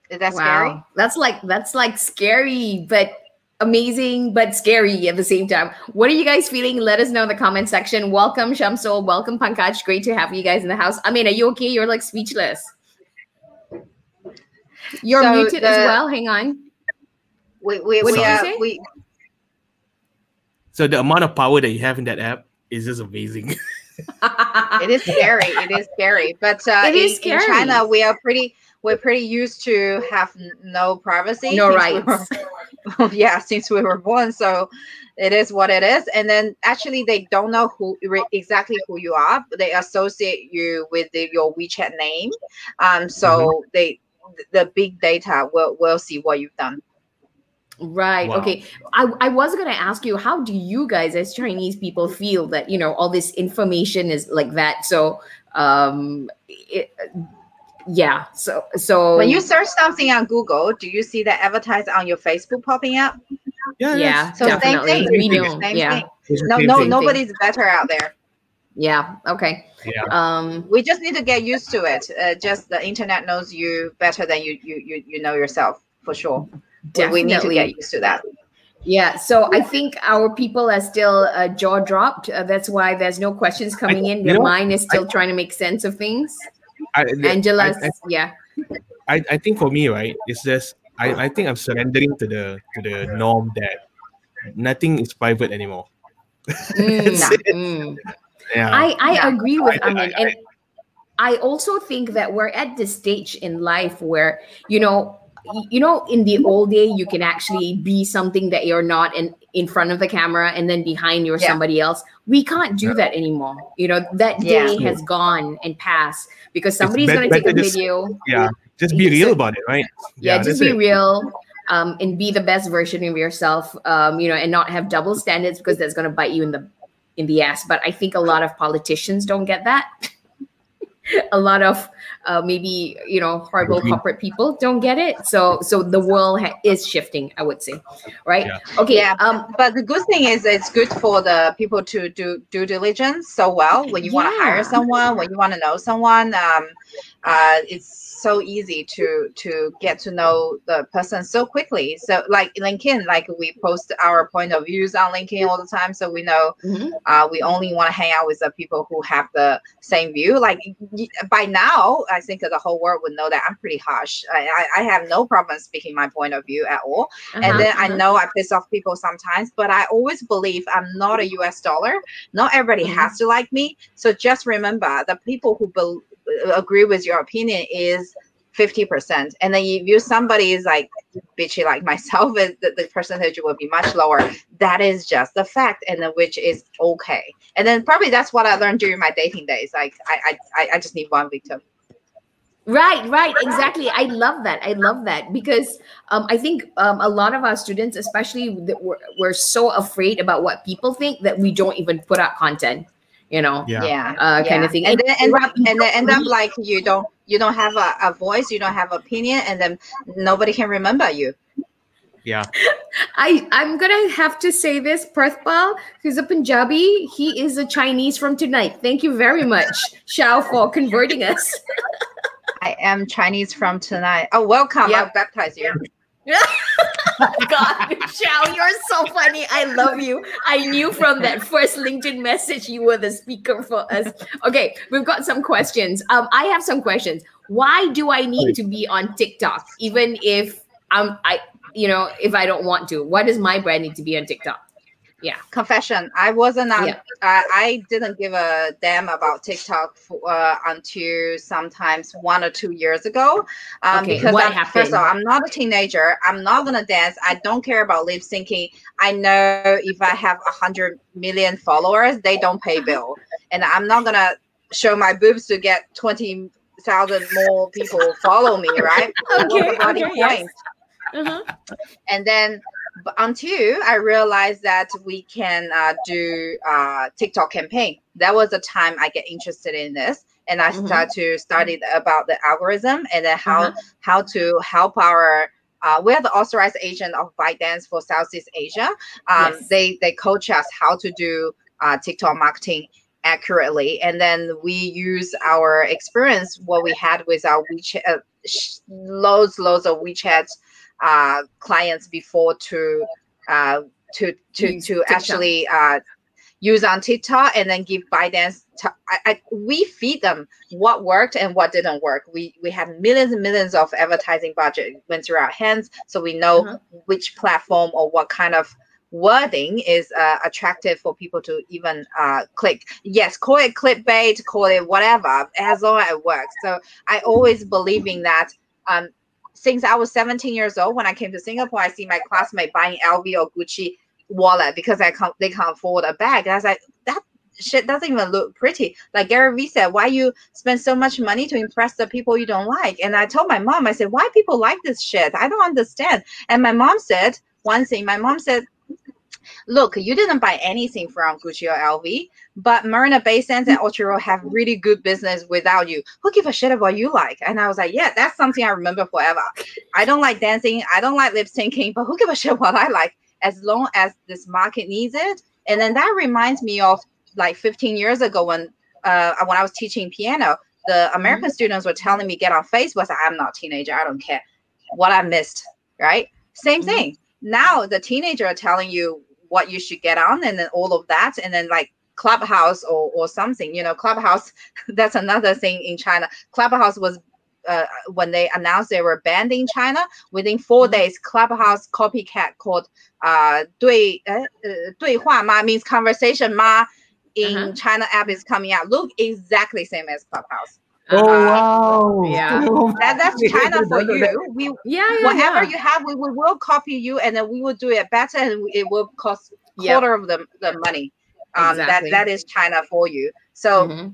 Is that wow. scary? That's like that's like scary, but amazing, but scary at the same time. What are you guys feeling? Let us know in the comment section. Welcome, Shamsul. Welcome, Pankaj. Great to have you guys in the house. I mean, are you okay? You're like speechless. You're so muted the, as well. Hang on. We we What we, you uh, say? we So the amount of power that you have in that app is just amazing. it is scary. It is scary. But uh, It in, is in. China, we are pretty we're pretty used to have no privacy. no since we rights. were- yeah, since we were born. So it is what it is. And then actually, they don't know who re- exactly who you are. But they associate you with the, your WeChat name. Um, so Mm-hmm. they the big data will will see what you've done. Right. Wow. Okay. I, I was going to ask you, how do you guys as Chinese people feel that, you know, all this information is like that? So, um, it, yeah. So, so When you search something on Google, do you see the advertise on your Facebook popping up? yeah, yeah, So same definitely. thing. We Same know. Same Yeah. thing. It's No, no, thing. nobody's better out there. Yeah. Okay. Yeah. Um, we just need to get used to it. Uh, just the internet knows you better than you you you, you know yourself for sure. We- We need to get used to that. yeah. So I think our people are still uh, jaw dropped. Uh, that's why there's no questions coming in. you Their mind is still trying to make sense of things. I, Angela's, I, yeah. I, I think for me, right, it's just I, I think I'm surrendering to the to the norm that nothing is private anymore. Mm, That's it. mm. Yeah. I, I Yeah. agree with I- Amin. I- and I also think that we're at this stage in life where, you know, y- you know, in the old day, you can actually be something that you're not in, in front of the camera and then behind you're Yeah. somebody else. We can't do Yeah. that anymore. You know, that Yeah. day has gone and passed because somebody's going to take a just- video. yeah. Just be real about it, right? Yeah, just be it. real. Um, and be the best version of yourself, um, you know, and not have double standards because that's going to bite you in the in the ass. But I think a lot of politicians don't get that. a lot of uh, maybe you know horrible Agreed. corporate people don't get it. So so the world ha- is shifting. I would say, right? Yeah. Okay. Yeah. Um. But the good thing is it's good for the people to do due diligence so well when you want to hire someone, when you want to know someone. Um, uh, it's so easy to to get to know the person so quickly. So like LinkedIn, like we post our point of views on LinkedIn all the time, so we know mhm. uh, we only want to hang out with the people who have the same view. Like by now, I think the whole world would know that I'm pretty harsh. I, I, I have no problem speaking my point of view at all. Uh-huh, And then I uh-huh. know I piss off people sometimes, but I always believe I'm not a US dollar. Not everybody Mhm. has to like me. So just remember the people who bel agree with your opinion is 50%. And then if you somebody is like bitchy like myself, the, the percentage will be much lower. That is just the fact, and then which is okay. And then probably that's what I learned during my dating days. Like I I, I- just need one victim. Right, right, exactly. I love that. I love that because um, I think um, a lot of our students, especially, we're, we're so afraid about what people think that we don't even put out content. You know, Yeah. Yeah. uh, kind yeah. of thing. and then end up and then end up like you don't you don't have a, a voice you don't have opinion and then nobody can remember you Yeah. I I'm gonna have to say this, Prathpal, who's a Punjabi. He is a Chinese from tonight. Thank you very much, Xiao, for converting us. i am chinese from tonight oh welcome Yep. i'll baptize you God, Xiao, you're so funny. I love you. I knew from that first LinkedIn message you were the speaker for us. Okay, we've got some questions. Um, I have some questions. Why do I need to be on TikTok, even if I'm I, you know, if I don't want to? Why does my brand need to be on TikTok? Confession. I wasn't on Yeah. uh, i didn't give a damn about tiktok for, uh, until sometimes one or two years ago. Um, Okay, because what I'm, first of all i'm not a teenager. I'm not gonna dance. I don't care about lip syncing. I know if i have a hundred million followers they don't pay bill. And i'm not gonna show my boobs to get 20,000 more people follow me right? Okay, okay, yes. Uh-huh. and then b- until I realized that we can uh, do uh, TikTok campaign, that was the time I get interested in this, and I Mhm. start to study about the algorithm and then how Uh-huh. how to help our. Uh, we're the authorized agent of ByteDance for Southeast Asia. Um, Yes. They they coach us how to do uh, TikTok marketing accurately, and then we use our experience what we had with our WeChat, uh, loads loads of WeChat uh, clients before to uh, to to Use to TikTok. actually uh, use on TikTok and then give ByteDance. To, I, I, we feed them what worked and what didn't work. We we had millions and millions of advertising budget went through our hands, so we know uh-huh. which platform or what kind of wording is uh, attractive for people to even uh, click. Yes, call it clickbait, call it whatever, as long as it works. So I always believing that um, since I was 17 years old, when I came to Singapore, I see my classmate buying LV or Gucci wallet because I can't they can't afford a bag. And I was like, that shit doesn't even look pretty. Like Gary Vee said, why you spend so much money to impress the people you don't like? And I told my mom, I said, why people like this shit? I don't understand. And my mom said one thing. My mom said, look, you didn't buy anything from Gucci or LV, but Marina Bay Sands and Orchard have really good business without you. Who give a shit about you like? And I was like, yeah, that's something I remember forever. I don't like dancing. I don't like lip syncing, but who give a shit what I like? As long as this market needs it. And then that reminds me of like 15 years ago when uh, when I was teaching piano, the American mm-hmm. students were telling me get on Facebook. I'm not a teenager. I don't care what I missed. Right? Same mm-hmm. thing. Now the teenager are telling you what you should get on and then all of that and then like clubhouse or, or something you know clubhouse that's another thing in china clubhouse was uh, when they announced they were banned in China, within 4 mm-hmm. days, Clubhouse copycat called uh, 对, uh, 对话嘛 means conversation ma in uh-huh. China app is coming out. Look exactly same as Clubhouse. Oh wow! Yeah, that, that's China for you. We yeah, yeah whatever yeah. you have, we, we will copy you, and then we will do it better, and it will cost quarter of the, the money. Um, exactly. that that is China for you. So. Mm-hmm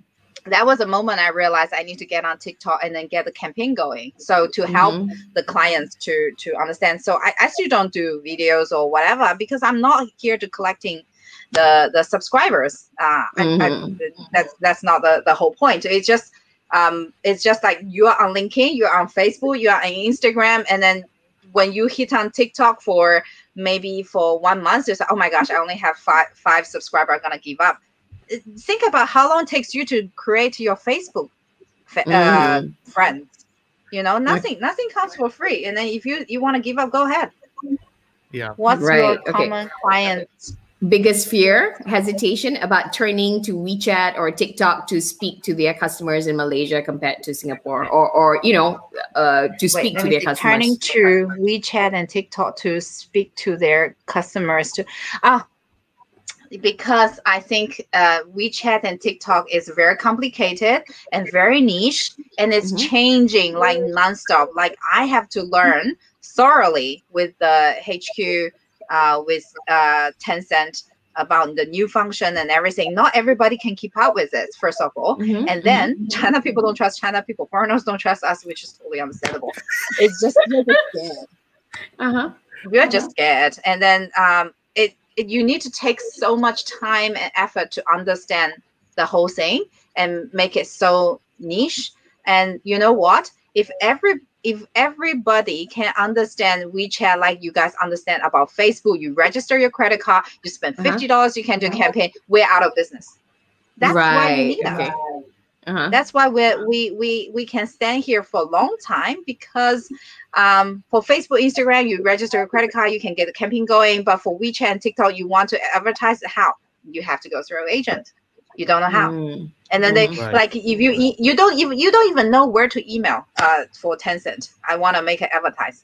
that was a moment I realized I need to get on TikTok and then get the campaign going. So to help mm-hmm. the clients to to understand. So I, I still don't do videos or whatever because I'm not here to collecting the the subscribers. Uh, mm-hmm. I, I, mm-hmm. that's that's not the the whole point. It's just um, it's just like you are on LinkedIn, you're on Facebook, you are on Instagram, and then when you hit on TikTok for maybe for one month, it's like, oh my gosh, I only have five five subscribers. I'm gonna give up. Think about how long it takes you to create your Facebook uh, mm. friends. You know, nothing nothing comes for free. And then if you you want to give up, go ahead. Yeah. What's right. your common okay. client biggest fear, hesitation about turning to WeChat or TikTok to speak to their customers in Malaysia compared to Singapore, or, or you know, uh, to speak Wait, to their see, customers? Turning to WeChat and TikTok to speak to their customers. To ah, because I think uh, WeChat and TikTok is very complicated and very niche, and it's mm-hmm. changing like nonstop. Like I have to learn thoroughly with the HQ uh, with uh, Tencent about the new function and everything. Not everybody can keep up with it, first of all. Mm-hmm, and then mm-hmm. China people don't trust China people. Foreigners don't trust us, which is totally understandable. it's just we're just scared. Uh-huh. We're uh-huh. just scared. And then um, it, it you need to take so much time and effort to understand the whole thing and make it so niche. And you know what? If every if everybody can understand WeChat like you guys understand about Facebook, you register your credit card, you spend uh-huh. fifty dollars, uh-huh. you can do a campaign. We're out of business. That's right. why we need okay. Uh-huh. That's why we we we we can stand here for a long time because um, for Facebook, Instagram, you register a credit card, you can get the campaign going. But for WeChat and TikTok, you want to advertise how you have to go through an agent. You don't know how. Mm. And then they right. like if you you don't even you don't even know where to email uh for Tencent. I want to make it advertise.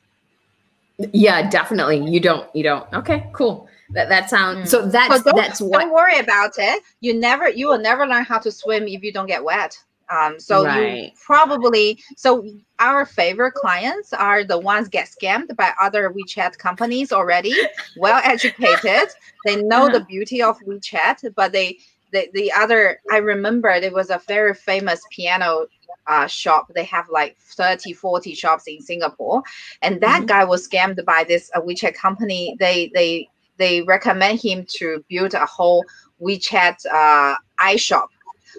Yeah, definitely. You don't. You don't. Okay, cool. That that sounds mm. so. That's that's what. Don't worry about it. You never. You will never learn how to swim if you don't get wet. Um, so right. you probably so our favorite clients are the ones get scammed by other WeChat companies already, well educated. They know uh-huh. the beauty of WeChat, but they the, the other i remember there was a very famous piano uh, shop they have like 30 40 shops in singapore and that mm-hmm. guy was scammed by this uh, wechat company they they they recommend him to build a whole wechat uh, shop.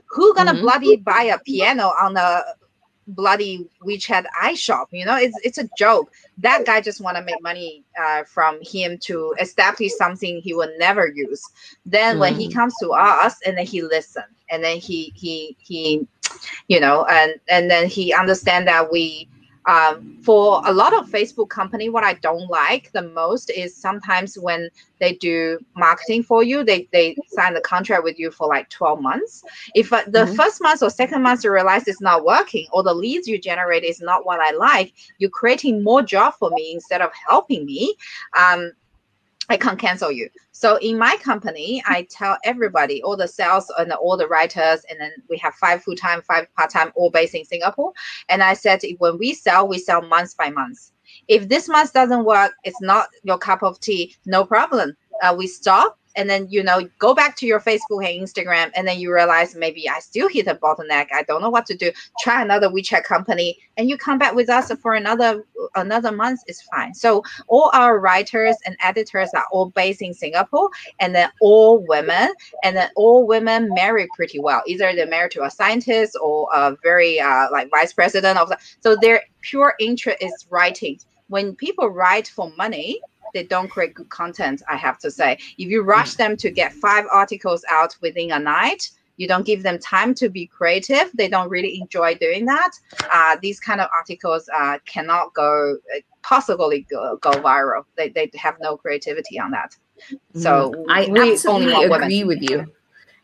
who gonna mm-hmm. bloody buy a piano on a bloody WeChat iShop. You know, it's it's a joke. That guy just want to make money uh, from him to establish something he will never use. Then mm. when he mm. comes to us, and then he listen, and then he he he, you know, and and then he understand that we um, for a lot of Facebook company, what I don't like the most is sometimes when they do marketing for you, they they sign the contract with you for like 12 months. If uh, the mm-hmm. first month or second month you realize it's not working or the leads you generate is not what I like, you're creating more job for me instead of helping me. Um, I can't cancel you. So in my company, I tell everybody, all the sales and all the writers, and then we have five full time, five part time, all based in Singapore. And I said, when we sell, we sell month by month. If this month doesn't work, it's not your cup of tea, no problem. Uh, we stop and then you know go back to your facebook and instagram and then you realize maybe i still hit a bottleneck i don't know what to do try another wechat company and you come back with us for another another month is fine. So all our writers and editors are all based in singapore and then all women and then all women marry pretty well. Either they're married to a scientist or a very uh, like vice president of the, so their pure interest is writing. When people write for money they don't create good content, I have to say. If you rush them to get five articles out within a night, you don't give them time to be creative. They don't really enjoy doing that. Uh, these kind of articles uh, cannot go possibly go, go viral. They, they have no creativity on that. So mm. I absolutely agree with you.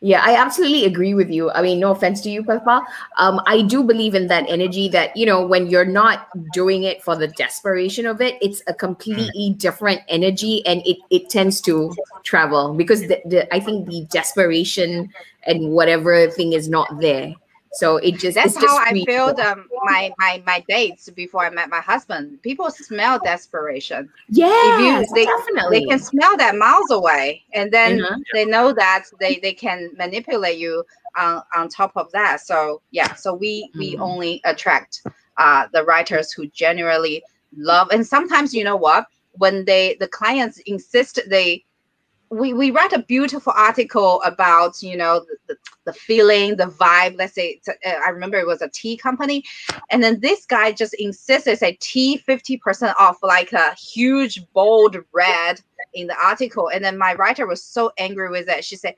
Yeah, I absolutely agree with you. I mean, no offense to you, Papa. Um, I do believe in that energy that, you know, when you're not doing it for the desperation of it, it's a completely mm. different energy and it, it tends to travel because the, the, I think the desperation and whatever thing is not there. So it just that's how I feel um, my my my dates before I met my husband. People smell desperation. Yeah, they, definitely. They can smell that miles away, and then mm-hmm. they know that they they can manipulate you on on top of that. So yeah, so we mm-hmm. we only attract uh, the writers who genuinely love, and sometimes you know what when they the clients insist they we, we write a beautiful article about you know the, the, feeling the vibe let's say uh, i remember it was a tea company and then this guy just insisted say tea 50% off like a huge bold red in the article and then my writer was so angry with it she said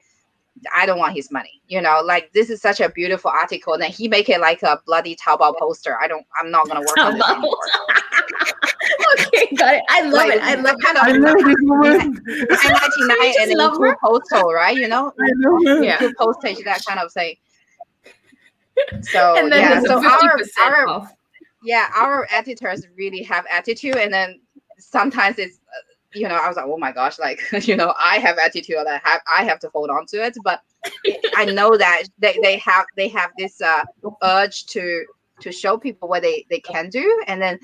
I don't want his money. You know, like this is such a beautiful article. And then he make it like a bloody Taobao poster. I don't. I'm not gonna work on this anymore. okay, got it. I love like, it. I love kind of. I love this woman. 99 and then cool postal, right? You know, I know yeah, cool postage, that kind of thing. So yeah, so our our yeah, our editors really have attitude, and then sometimes it's you know, I was like, oh my gosh, like, you know, I have attitude that I have I have to hold on to it. But I know that they, they have they have this uh, urge to to show people what they, they can do. And then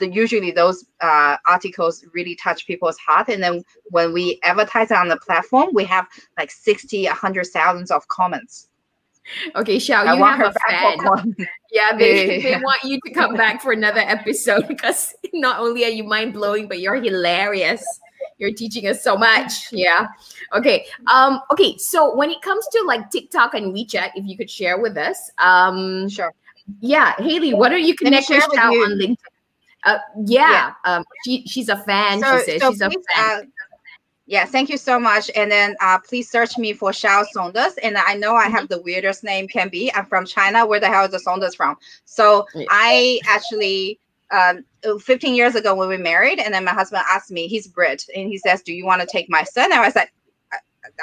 the, usually those uh, articles really touch people's heart. And then when we advertise on the platform, we have like 60, 100 thousands of comments. Okay, Xiao, you have a fan. Yeah, they, they want you to come back for another episode because not only are you mind blowing, but you're hilarious. You're teaching us so much. Yeah. Okay. Um, okay. So when it comes to like TikTok and WeChat, if you could share with us. Um sure. Yeah, Haley, what are you connected with on LinkedIn? Uh, yeah, yeah. Um, she, she's a fan. So, she says so she's please, a fan. Uh, yeah, thank you so much. And then uh, please search me for Xiao Saunders. And I know I have mm-hmm. the weirdest name can be. I'm from China. Where the hell is the Saunders from? So yeah. I actually, um, 15 years ago when we married, and then my husband asked me, he's Brit, and he says, "Do you want to take my surname?" I said,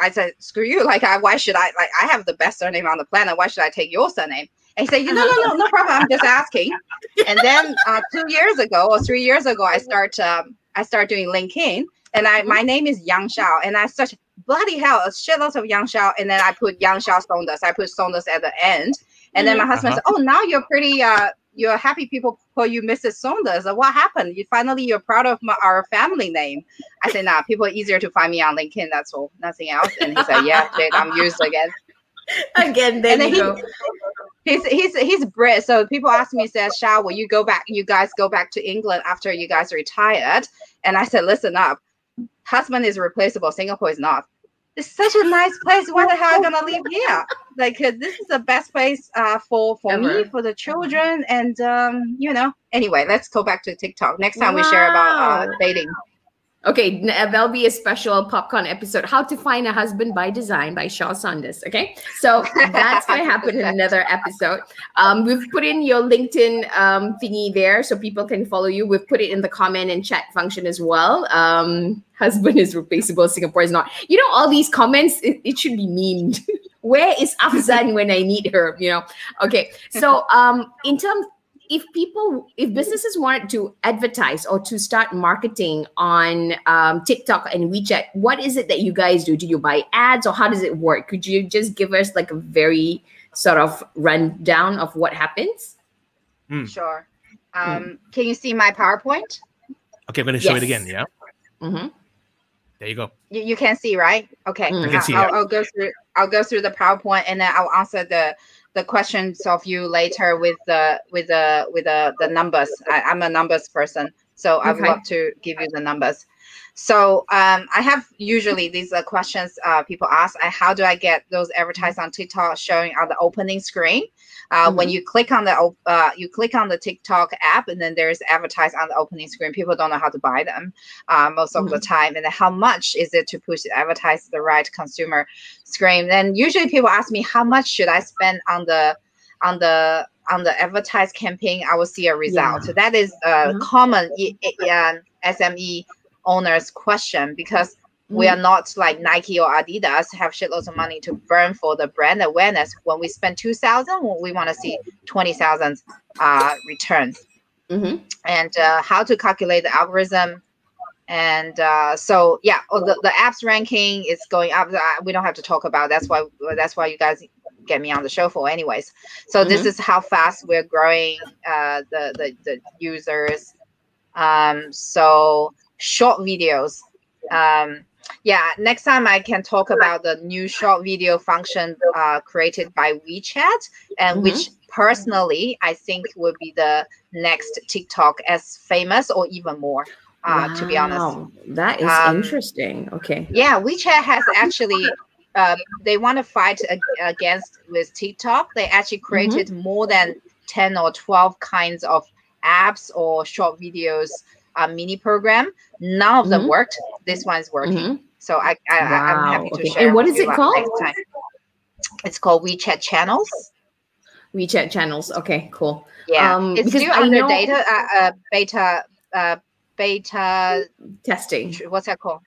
I said, screw you. Like, I, why should I? Like, I have the best surname on the planet. Why should I take your surname? And he said, no, no, no, no problem. I'm just asking. And then uh, two years ago or three years ago, I start um, I start doing LinkedIn, and I my name is Yang Xiao, and I search bloody hell a shitload of Yang Xiao, and then I put Yang Xiao Saunders. I put Saunders at the end, and then my mm-hmm. husband uh-huh. said, "Oh, now you're pretty. Uh, you're happy people call you Mrs. Saunders. What happened? You finally you're proud of my, our family name." I said, "Nah, people are easier to find me on LinkedIn. That's all. Nothing else." And he said, "Yeah, I'm used again." Again, there you go. He's he's he's Brit. So people ask me, says, Xiao, will you go back? You guys go back to England after you guys retired? And I said, listen up husband is replaceable. Singapore is not. It's such a nice place. Why the hell am I gonna leave here? Like this is the best place uh, for for Ever. me, for the children, and um, you know. Anyway, let's go back to TikTok. Next time wow. we share about uh, dating. Okay, uh, there'll be a special popcorn episode, How to Find a Husband by Design by Xiao Saunders. Okay, so that's to happen in another episode. Um, we've put in your LinkedIn um, thingy there so people can follow you. We've put it in the comment and chat function as well. Um, husband is replaceable, Singapore is not. You know, all these comments, it, it should be memed. Where is Afzan when I need her? You know, okay, so um, in terms if people if businesses wanted to advertise or to start marketing on um, tiktok and wechat what is it that you guys do do you buy ads or how does it work could you just give us like a very sort of rundown of what happens mm. sure um, mm. can you see my powerpoint okay i'm going to show yes. it again yeah mm-hmm. there you go you, you can see right okay mm. I'll, I'll, I'll go through i'll go through the powerpoint and then i'll answer the the questions of you later with the with the with the, the numbers. I, am a numbers person, so okay. I would love to give you the numbers. So um, I have usually these are questions uh, people ask. Uh, how do I get those advertised on TikTok showing on the opening screen? Uh, mm-hmm. When you click on the uh, you click on the TikTok app, and then there's advertised on the opening screen. People don't know how to buy them uh, most of mm-hmm. the time, and how much is it to push advertise the right consumer screen? Then usually people ask me how much should I spend on the on the on the advertised campaign. I will see a result. Yeah. So that is a mm-hmm. common SME owners question because mm. we are not like Nike or Adidas have shitloads of money to burn for the brand awareness. When we spend two thousand, we want to see twenty thousand uh, returns. Mm-hmm. And uh, how to calculate the algorithm. And uh, so yeah, oh, the, the apps ranking is going up. Uh, we don't have to talk about. That's why that's why you guys get me on the show for anyways. So mm-hmm. this is how fast we're growing uh, the, the the users. Um, so short videos. Um, yeah, next time I can talk about the new short video function uh, created by WeChat, and mm-hmm. which personally I think will be the next TikTok as famous or even more. Uh, wow. To be honest, that is um, interesting. Okay. Yeah, WeChat has actually. Uh, they want to fight against with TikTok. They actually mm-hmm. created mm-hmm. more than ten or twelve kinds of apps or short videos a mini program. None of them mm-hmm. worked. This one's working. Mm-hmm. So I, I wow. I'm happy to okay. share. And what is it called? It's called WeChat Channels. WeChat Channels. Okay, cool. Yeah, um, it's still under know... data uh, uh, beta uh, beta testing. What's that called?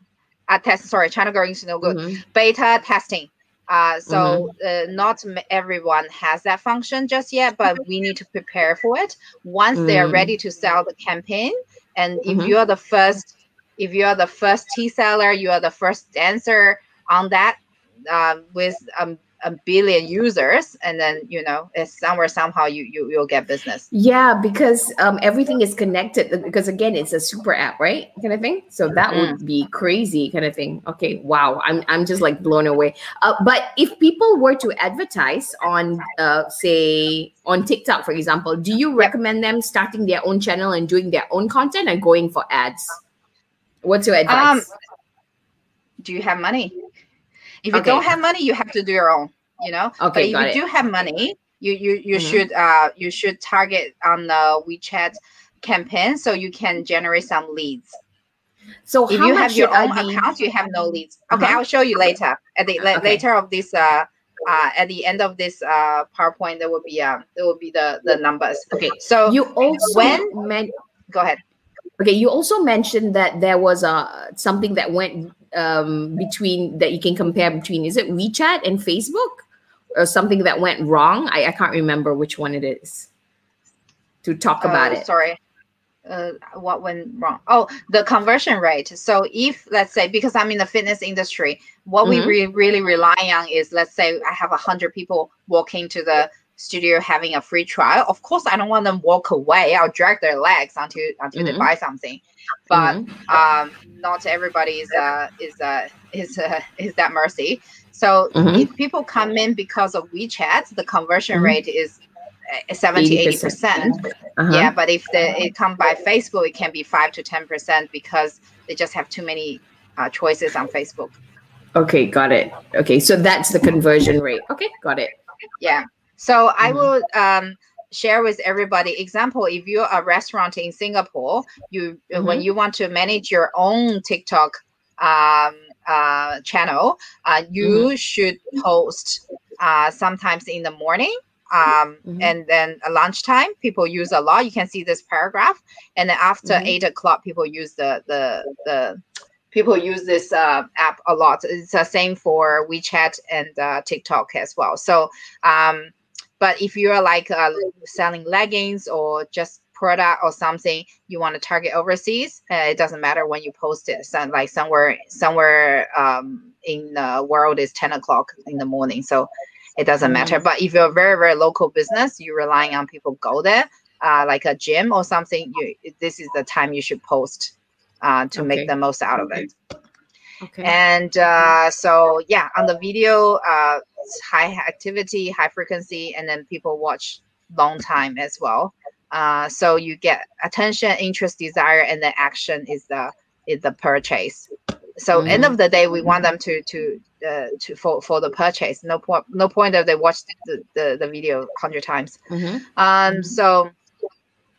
Uh, test. Sorry, China Girl is no good. Mm-hmm. Beta testing. Uh, so mm-hmm. uh, not everyone has that function just yet, but we need to prepare for it. Once mm. they are mm. ready to sell the campaign, and mm-hmm. if you are the first, if you are the first tea seller, you are the first dancer on that um, with um, a billion users and then you know it's somewhere somehow you, you you'll get business. Yeah because um, everything is connected because again it's a super app right? Kind of thing. So that mm-hmm. would be crazy kind of thing. Okay wow. I'm, I'm just like blown away. Uh, but if people were to advertise on uh, say on tiktok for example do you recommend them starting their own channel and doing their own content and going for ads? What's your advice? Um, do you have money if you okay. don't have money, you have to do your own. You know. Okay. But if you it. do have money, you you you mm-hmm. should uh you should target on the WeChat campaign so you can generate some leads. So if you have your own account, you have no leads. Okay, uh-huh. I'll show you later. At the okay. later of this uh uh, at the end of this uh, PowerPoint, there will be uh, there will be the the numbers. Okay. So you also when men- go ahead. Okay, you also mentioned that there was a uh, something that went um, between that you can compare between is it WeChat and Facebook or something that went wrong? I, I can't remember which one it is to talk about oh, it. Sorry. Uh, what went wrong? Oh, the conversion rate. So if let's say because I'm in the fitness industry, what mm-hmm. we re- really rely on is let's say I have a hundred people walking to the studio having a free trial. Of course, I don't want them walk away. I'll drag their legs until until mm-hmm. they buy something. But mm-hmm. um, not everybody is uh, is uh, is uh, is that mercy. So mm-hmm. if people come in because of WeChat, the conversion mm-hmm. rate is uh, 70 80 percent uh-huh. yeah but if they it come by facebook it can be 5 to 10 percent because they just have too many uh, choices on facebook okay got it okay so that's the conversion rate okay got it yeah so I mm-hmm. will um share with everybody example if you're a restaurant in singapore you mm-hmm. when you want to manage your own tiktok um, uh, channel uh, you mm-hmm. should post uh, sometimes in the morning um, mm-hmm. and then at lunchtime people use a lot you can see this paragraph and then after mm-hmm. eight o'clock people use the the the people use this uh, app a lot it's the same for wechat and uh, tiktok as well so um, but if you're like uh, selling leggings or just product or something you want to target overseas, uh, it doesn't matter when you post it. So like somewhere somewhere um, in the world is 10 o'clock in the morning. So it doesn't matter. Mm-hmm. But if you're a very, very local business, you're relying on people go there, uh, like a gym or something, you this is the time you should post uh, to okay. make the most out of it. Okay. And uh, so yeah, on the video, uh, high activity, high frequency, and then people watch long time as well. Uh, so you get attention, interest, desire, and then action is the is the purchase. So mm-hmm. end of the day, we want them to to uh, to for, for the purchase. No point no point that they watch the, the, the video hundred times. Mm-hmm. Um, mm-hmm. so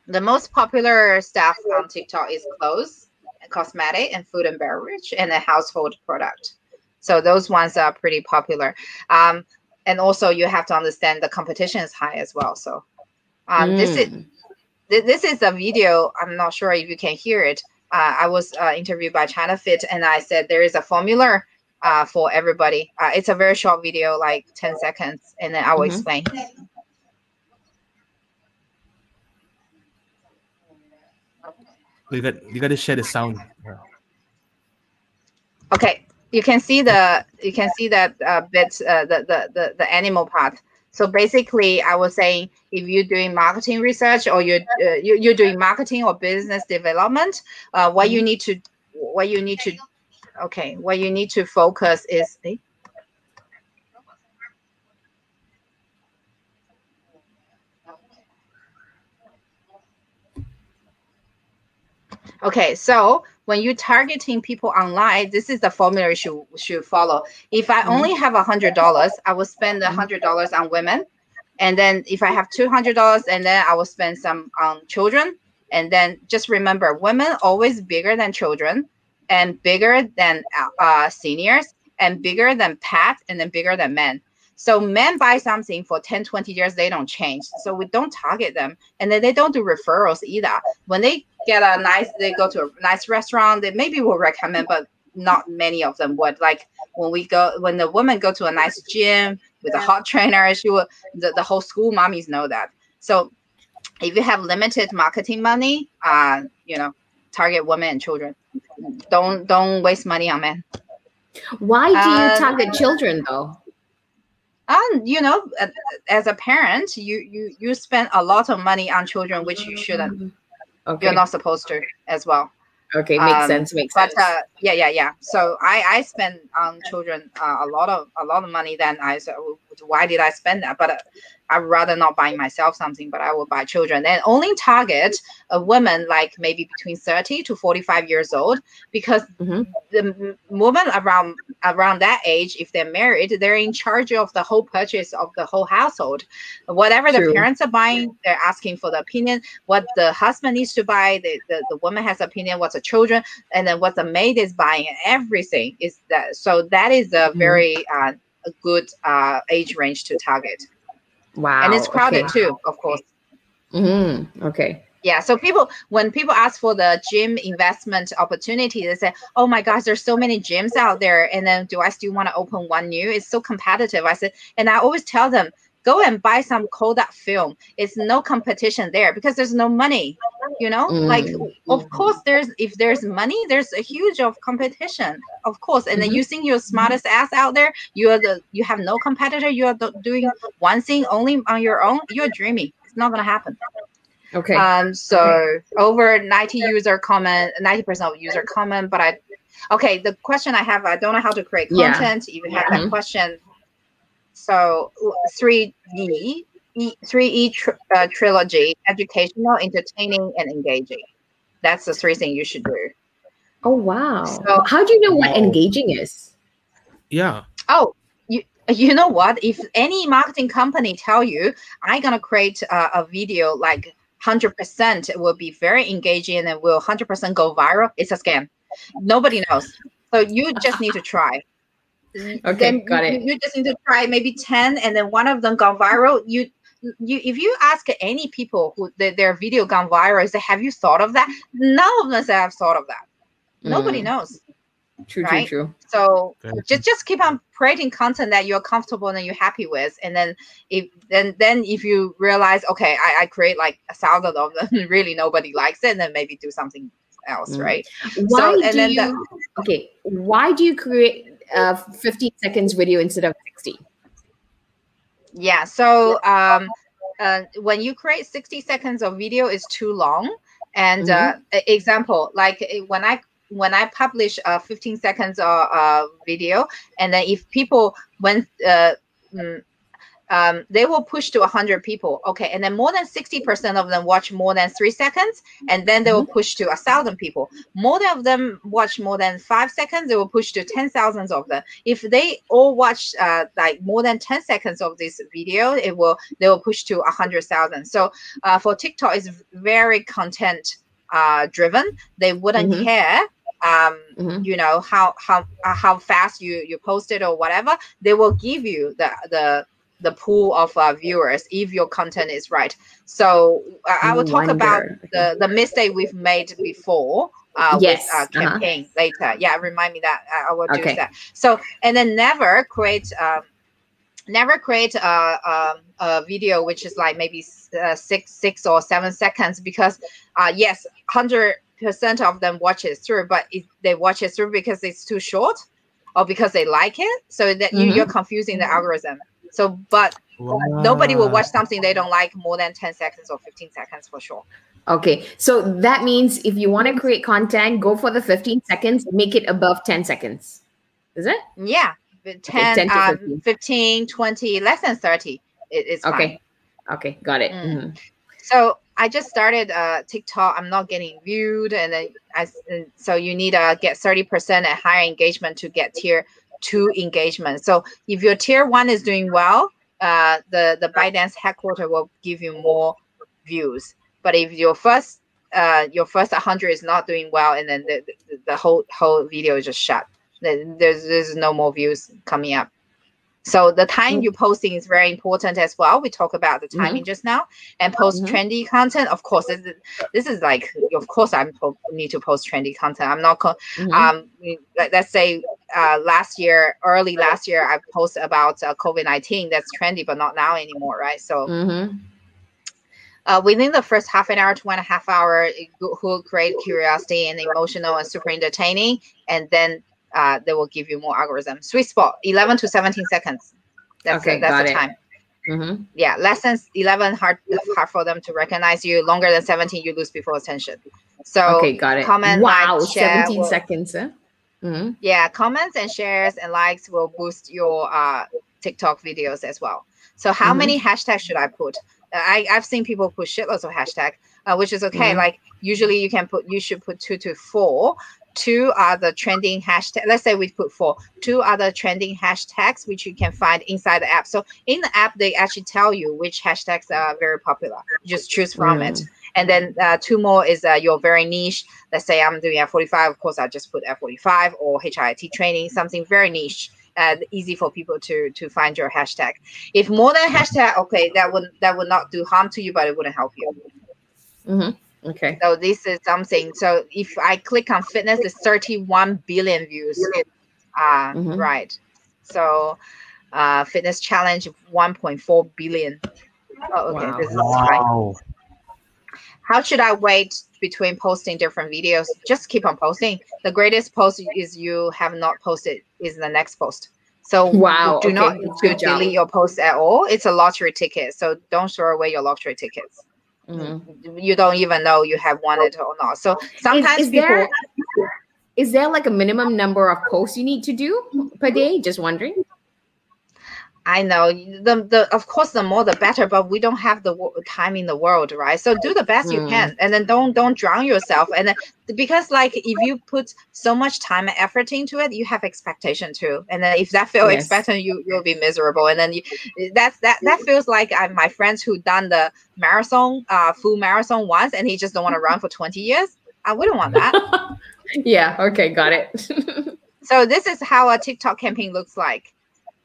the most popular stuff on TikTok is clothes, and cosmetic, and food and beverage, and a household product. So those ones are pretty popular. Um, and also you have to understand the competition is high as well. So um, mm. this is mm. this is a video. I'm not sure if you can hear it. Uh, I was uh, interviewed by China Fit, and I said there is a formula uh, for everybody. Uh, it's a very short video, like 10 seconds, and then I will mm-hmm. explain. You got you got to share the sound. Okay, you can see the you can see that uh, bit uh, the, the the the animal part. So basically, I was saying if you're doing marketing research or you're uh, you're doing marketing or business development, uh, what you mm-hmm. need to what you need to okay what you need to focus is. Eh? Okay, so when you're targeting people online, this is the formula you should, should follow. If I mm-hmm. only have a hundred dollars, I will spend a mm-hmm. hundred dollars on women, and then if I have two hundred dollars, and then I will spend some on children. And then just remember, women always bigger than children, and bigger than uh, seniors, and bigger than pets, and then bigger than men. So men buy something for 10, 20 years, they don't change. So we don't target them. And then they don't do referrals either. When they get a nice, they go to a nice restaurant, they maybe will recommend, but not many of them would. Like when we go, when the woman go to a nice gym with a hot trainer, she will, the, the whole school mommies know that. So if you have limited marketing money, uh, you know, target women and children. Don't don't waste money on men. Why do you uh, target children though? and you know as a parent you you you spend a lot of money on children which you shouldn't mm-hmm. Okay. you're not supposed to as well Okay, makes um, sense. Makes but, sense. Uh, yeah, yeah, yeah. So I I spend on children uh, a lot of a lot of money. Then I said, why did I spend that? But uh, I'd rather not buy myself something, but I will buy children. And only target a woman like maybe between thirty to forty five years old because mm-hmm. the woman around around that age, if they're married, they're in charge of the whole purchase of the whole household. Whatever True. the parents are buying, they're asking for the opinion. What the husband needs to buy, the, the, the woman has opinion. What's the children, and then what the maid is buying. Everything is that. So that is a mm-hmm. very uh, a good uh, age range to target. Wow, and it's crowded okay. too, of course. Mm-hmm. Okay yeah so people when people ask for the gym investment opportunity they say oh my gosh there's so many gyms out there and then do i still want to open one new it's so competitive i said and i always tell them go and buy some Kodak film. It's no competition there because there's no money. You know, mm. like of course there's if there's money, there's a huge of competition, of course. And mm-hmm. then you think you're smartest ass out there. You are the you have no competitor. You are the, doing one thing only on your own. You're dreaming. It's not gonna happen. Okay. Um, so okay. over 90 user comment, 90% of user comment, but I, okay, the question I have, I don't know how to create content. Yeah. Even have mm-hmm. that question. So 3D, E, 3E tr- uh, trilogy, educational, entertaining, and engaging. That's the three things you should do. Oh, wow. So how do you know what engaging is? Yeah. Oh, you you know what? If any marketing company tell you I'm gonna create a, a video like 100% will be very engaging and will 100% go viral, it's a scam. Nobody knows. So you just need to try. Okay, then got you, it. you just need to try maybe 10 and then one of them gone viral. You you if you ask any people who their, their video gone viral, say, have you thought of that? None of them say I've thought of that. Nobody Mm, knows. True, right? true, true. So Very just just keep on creating content that you're comfortable and you're happy with, and then if then then if you realize, okay, I, I create like a thousand of them, really nobody likes it, then maybe do something else, Mm. right? Why and do then you? the- okay, why do you create a 15 seconds video instead of 60? Yeah. So um, uh, when you create 60 seconds of video, is too long. And uh, e- example, like when I when I publish a 15 seconds uh, uh, video, and then if people when uh, mm, um, they will push to 100 people. Okay and then more than 60% of them watch more than three seconds and then they will push to a thousand people. More than of them watch more than five seconds they will push to 10,000 of them. If they all watch uh, like more than 10 seconds of this video it will they will push to 100,000 so uh, for tiktok is very content uh, driven. They wouldn't Mhm. care um, Mhm. you know how how uh, how fast you you post it or whatever. They will give you the the the pool of uh, viewers if your content is right. So uh, i will talk about the the mistake we've made before uh, Yes, with uh, uh-huh. campaign later yeah remind me that I, I will do Okay. that. So and then never create um, never create a, a, a video which is like maybe uh, six six or seven seconds because uh, yes 100 percent of them watch it through but if they watch it through because it's too short or because they like it. So that you, Mhm. you're confusing the algorithm so but nobody will watch something they don't like more than 10 seconds or 15 seconds for sure Okay, so that means if you want to create content, go for the 15 seconds, make it above 10 seconds. Is it? yeah but 10, 10 to um, 15. 15 20 less than 30 it, it's fine. Okay. Okay, got it. Mm. Mhm. So I just started uh, TikTok. I'm not getting viewed, and then I s- and so you need to get 30% at higher engagement to get tier two engagement. So if your tier one is doing well, uh, the the ByteDance headquarter will give you more views. But if your first uh, your first 100 is not doing well, and then the, the, the whole whole video is just shut, then there's there's no more views coming up. So the time Mm. you're posting is very important as well. We talk about the timing just now, and post Mhm. trendy content. Of course, this is, this is like, of course, I'm po- need to post trendy content. I'm not. Co- Mhm. um, let's say uh, last year, early last year, I posted about uh, COVID nineteen. That's trendy, but not now anymore, right? So Mhm. uh, within the first half an hour to one and a half hour, it will create curiosity and emotional and super entertaining, and then uh, they will give you more algorithm. Sweet spot, eleven to seventeen seconds. That's Okay, the, that's got the it. time. Mhm. Yeah, less than eleven hard hard for them to recognize you. Longer than seventeen, you lose people's attention. So Okay, got it. comment, wow, like, 17 will- seconds. Huh? Mhm. yeah, comments and shares and likes will boost your uh, TikTok videos as well. So how Mhm. many hashtags should I put? I I've seen people put shitloads of hashtag, uh, which is okay. Mhm. Like usually you can put you should put two to four. Two other trending hashtag. Let's say we put four. Two other trending hashtags which you can find inside the app. So in the app they actually tell you which hashtags are very popular. You just choose from it. And then uh, two more is uh, your very niche. Let's say I'm doing F45. Of course, I just put F45 or HIIT training, something very niche. Uh, easy for people to to find your hashtag. If more than hashtag, okay, that would that would not do harm to you, but it wouldn't help you. Mhm. Okay. So this is something. So if I click on fitness, it's 31 billion views. Uh, Mhm. Right. So uh, fitness challenge 1.4 billion. Oh, okay. Wow. This is fine. Wow. how should I wait between posting different videos? Just keep on posting. The greatest post is you have not posted is the next post. So Wow, do okay, not to delete your post at all. It's a lottery ticket, so don't throw away your lottery tickets. Mhm. You don't even know you have won it or not. So sometimes is, is people. there is there like a minimum number of posts you need to do per day? Just wondering. I know the the of course the more the better, but we don't have the time in the world, right? So do the best you Mm. can, and then don't don't drown yourself. And then because like if you put so much time and effort into it, you have expectation too. And then if that fail Yes. expectation, you you'll be miserable. And then you that's that that feels like I, my friends who done the marathon, uh, full marathon once, and he just don't want to run for twenty years. I wouldn't want that. yeah. Okay. Got it. So this is how a TikTok campaign looks like.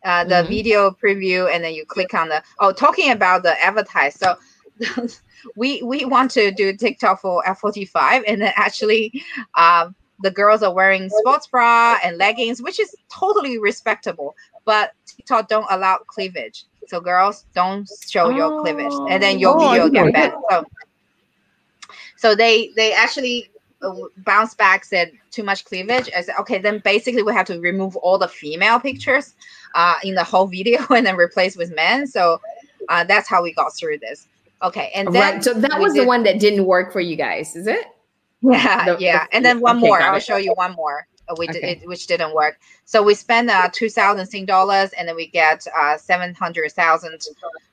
Uh, the Mhm. video preview, and then you click on the oh, talking about the advertise. So we we want to do TikTok for F45, and then actually, um, the girls are wearing sports bra and leggings, which is totally respectable. But TikTok don't allow cleavage, so girls don't show your cleavage, and then your Oh, video didn't get banned. So so they they actually uh, bounce back said too much cleavage i said okay then basically we have to remove all the female pictures uh, in the whole video and then replace with men so uh, that's how we got through this okay and then right. So that was the one that didn't work for you guys, is it? yeah The- yeah the- and then one okay, more i'll it. show you one more which, Okay. it, which didn't work so we spend uh, 2000 sing dollars and then we get uh, 700000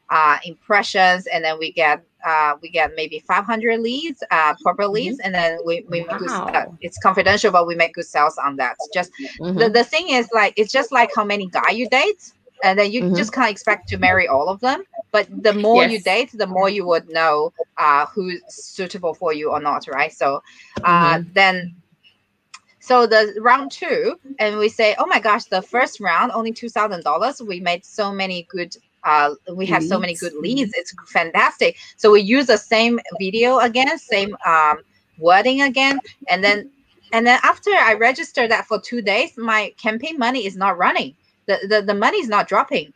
uh, impressions and then we get uh, we get maybe 500 leads uh, corporate leads and then we, we make good, uh, Mm-hmm. It's confidential but we make good sales on that just the, Mhm. the thing is like it's just like how many guy you date and then you Mhm. just can't expect to marry all of them but the more you date the more you would know uh, who's suitable for you or not right so uh, Mm-hmm. then so the round two and we say oh my gosh the first round only $2000 we made so many good uh, we have so many good leads. It's fantastic. So we use the same video again same um, wording again. And then and then after i register that for two days my campaign money is not running. The the, the money is not dropping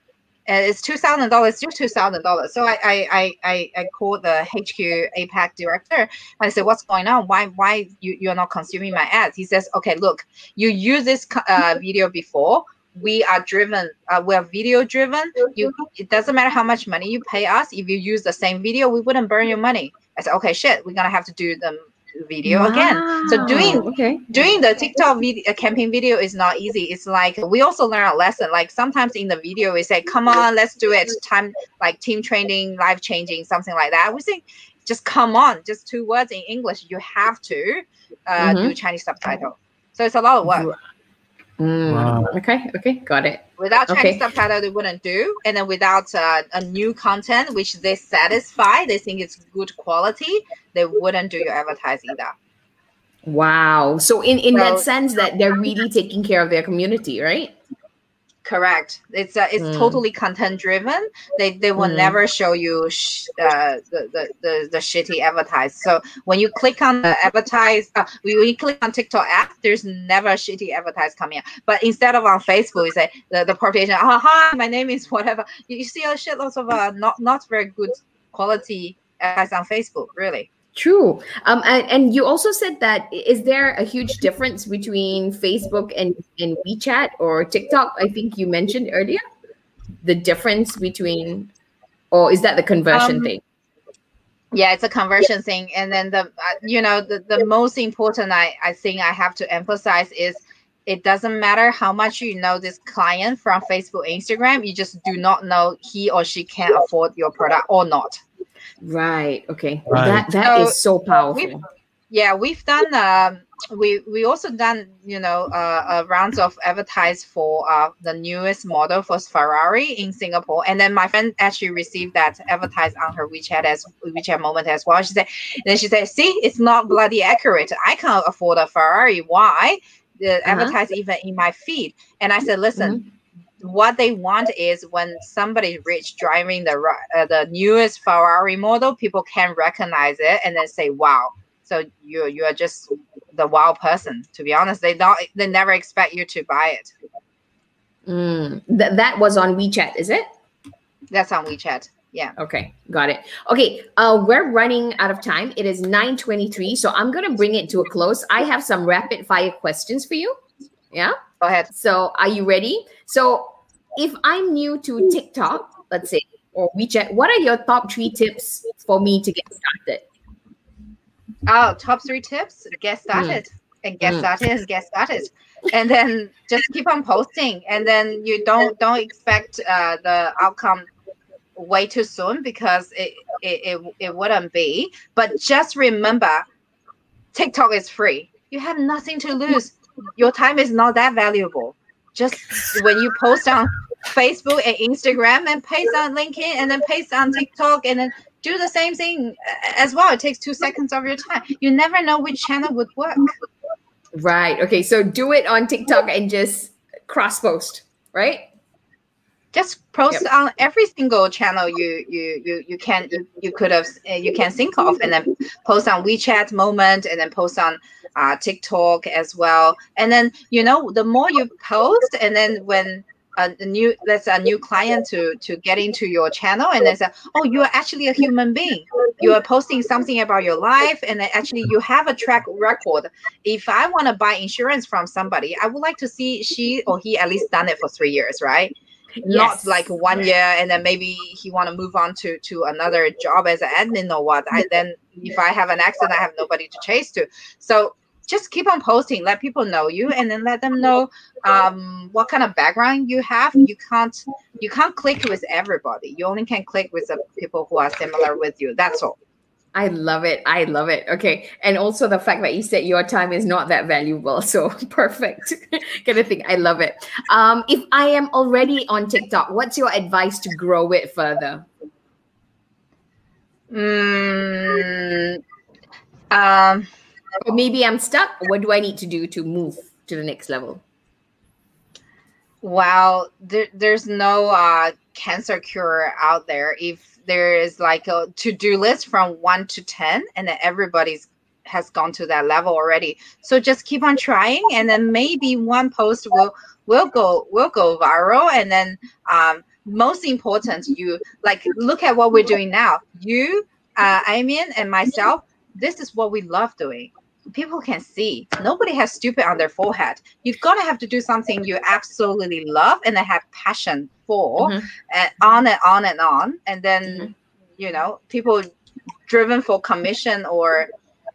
and it's two thousand dollars still two thousand dollars so I, I i i i called the hq apac director and I said, "What's going on? Why why you you're not consuming my ads?" He says, "Okay, look, you use this uh, video before. We are driven. Uh, we are video driven. You it doesn't matter how much money you pay us. If you use the same video, we wouldn't burn your money." I said, "Okay, shit, we're gonna have to do the video again." So doing okay. doing the TikTok video, campaign video is not easy. It's like we also learn a lesson. Like sometimes in the video we say, "Come on, let's do it." Time like team training, life changing, something like that. We say, just come on, just two words in English. You have to uh, do Chinese subtitle. So it's a lot of work. Mm, Wow. Okay. Okay. Got it. Without Chinese Okay. subtitle, they wouldn't do. And then without uh, a new content, which they satisfy, they think it's good quality, they wouldn't do your advertising either. Wow. So in in that sense that they're really taking care of their community, right? Correct. It's uh, it's Mm. totally content driven. They they will Mm. never show you sh- uh, the, the the the shitty advertise. So when you click on the advertise, uh, when you click on TikTok app, there's never shitty advertise coming up. But instead of on Facebook, you say the the population, oh hi, my name is whatever. You, you see a shit shitloads of uh, not not very good quality advertise on Facebook. Really. True. Um, and, and you also said that is there a huge difference between Facebook and, and WeChat or TikTok? I think you mentioned earlier the difference between, or is that the conversion Um, thing? yeah it's a conversion thing and then the uh, you know the, the most important I, I think i have to emphasize is it doesn't matter how much you know this client from facebook instagram you just do not know he or she can afford your product or not Right. Okay. Right. That that is So, so powerful. yeah we've done um we we also done you know uh, uh rounds of advertise for uh the newest model for ferrari in singapore and then my friend actually received that advertise on her wechat as wechat moment as well she said then she said see it's not bloody accurate i can't afford a ferrari why the advertise even in my feed and i said listen what they want is when somebody rich driving the uh, the newest Ferrari model, people can recognize it and then say, "Wow!" So you you are just the wow person. To be honest, they don't they never expect you to buy it. Mm. Th- that was on WeChat, is it? That's on WeChat. Yeah. Okay, got it. Okay, uh, we're running out of time. It is 9:23, so I'm gonna bring it to a close. I have some rapid fire questions for you. Yeah. Go ahead. So are you ready? So if I'm new to TikTok, let's say, or WeChat, what are your top three tips for me to get started? Oh, top three tips. Get started. and get mm. started and get started and then just keep on posting and then you don't don't expect uh, the outcome way too soon because it, it, it, it wouldn't be but just remember tiktok is free you have nothing to lose your time is not that valuable just when you post on facebook and instagram and paste on linkedin and then paste on tiktok and then do the same thing as well it takes two seconds of your time you never know which channel would work Right. Okay. So do it on TikTok and just cross post, right? Just post yep. on every single channel you you you you can you, you could have you can think of, and then post on WeChat moment, and then post on uh, TikTok as well. And then you know the more you post, and then when a, new let's a new client to to get into your channel and they say oh you are actually a human being. You are posting something about your life and actually you have a track record. If i want to buy insurance from somebody i would like to see she or he at least done it for three years right? Yes. not like one year and then maybe he want to move on to to another job as an admin or what. I, then if i have an accident i have nobody to chase to. So just keep on posting let people know you and then let them know um, what kind of background you have you can't you can't click with everybody you only can click with the people who are similar with you that's all I love it. I love it. Okay. And also the fact that you said your time is not that valuable. So perfect kind of thing. I love it. Um, if I am already on TikTok, what's your advice to grow it further? Mm, um, or maybe I'm stuck. What do I need to do to move to the next level? Well, there, there's no uh, cancer cure out there. If there is like a to-do list from one to ten, and then everybody's has gone to that level already. So just keep on trying, and then maybe one post will will go will go viral, and then um, most important, you like look at what we're doing now. You, uh, and myself. This is what we love doing people can see. Nobody has stupid on their forehead. You've got to have to do something you absolutely love and have passion for, mm-hmm. and on and on and on. And then, mm-hmm. you know, people driven for commission or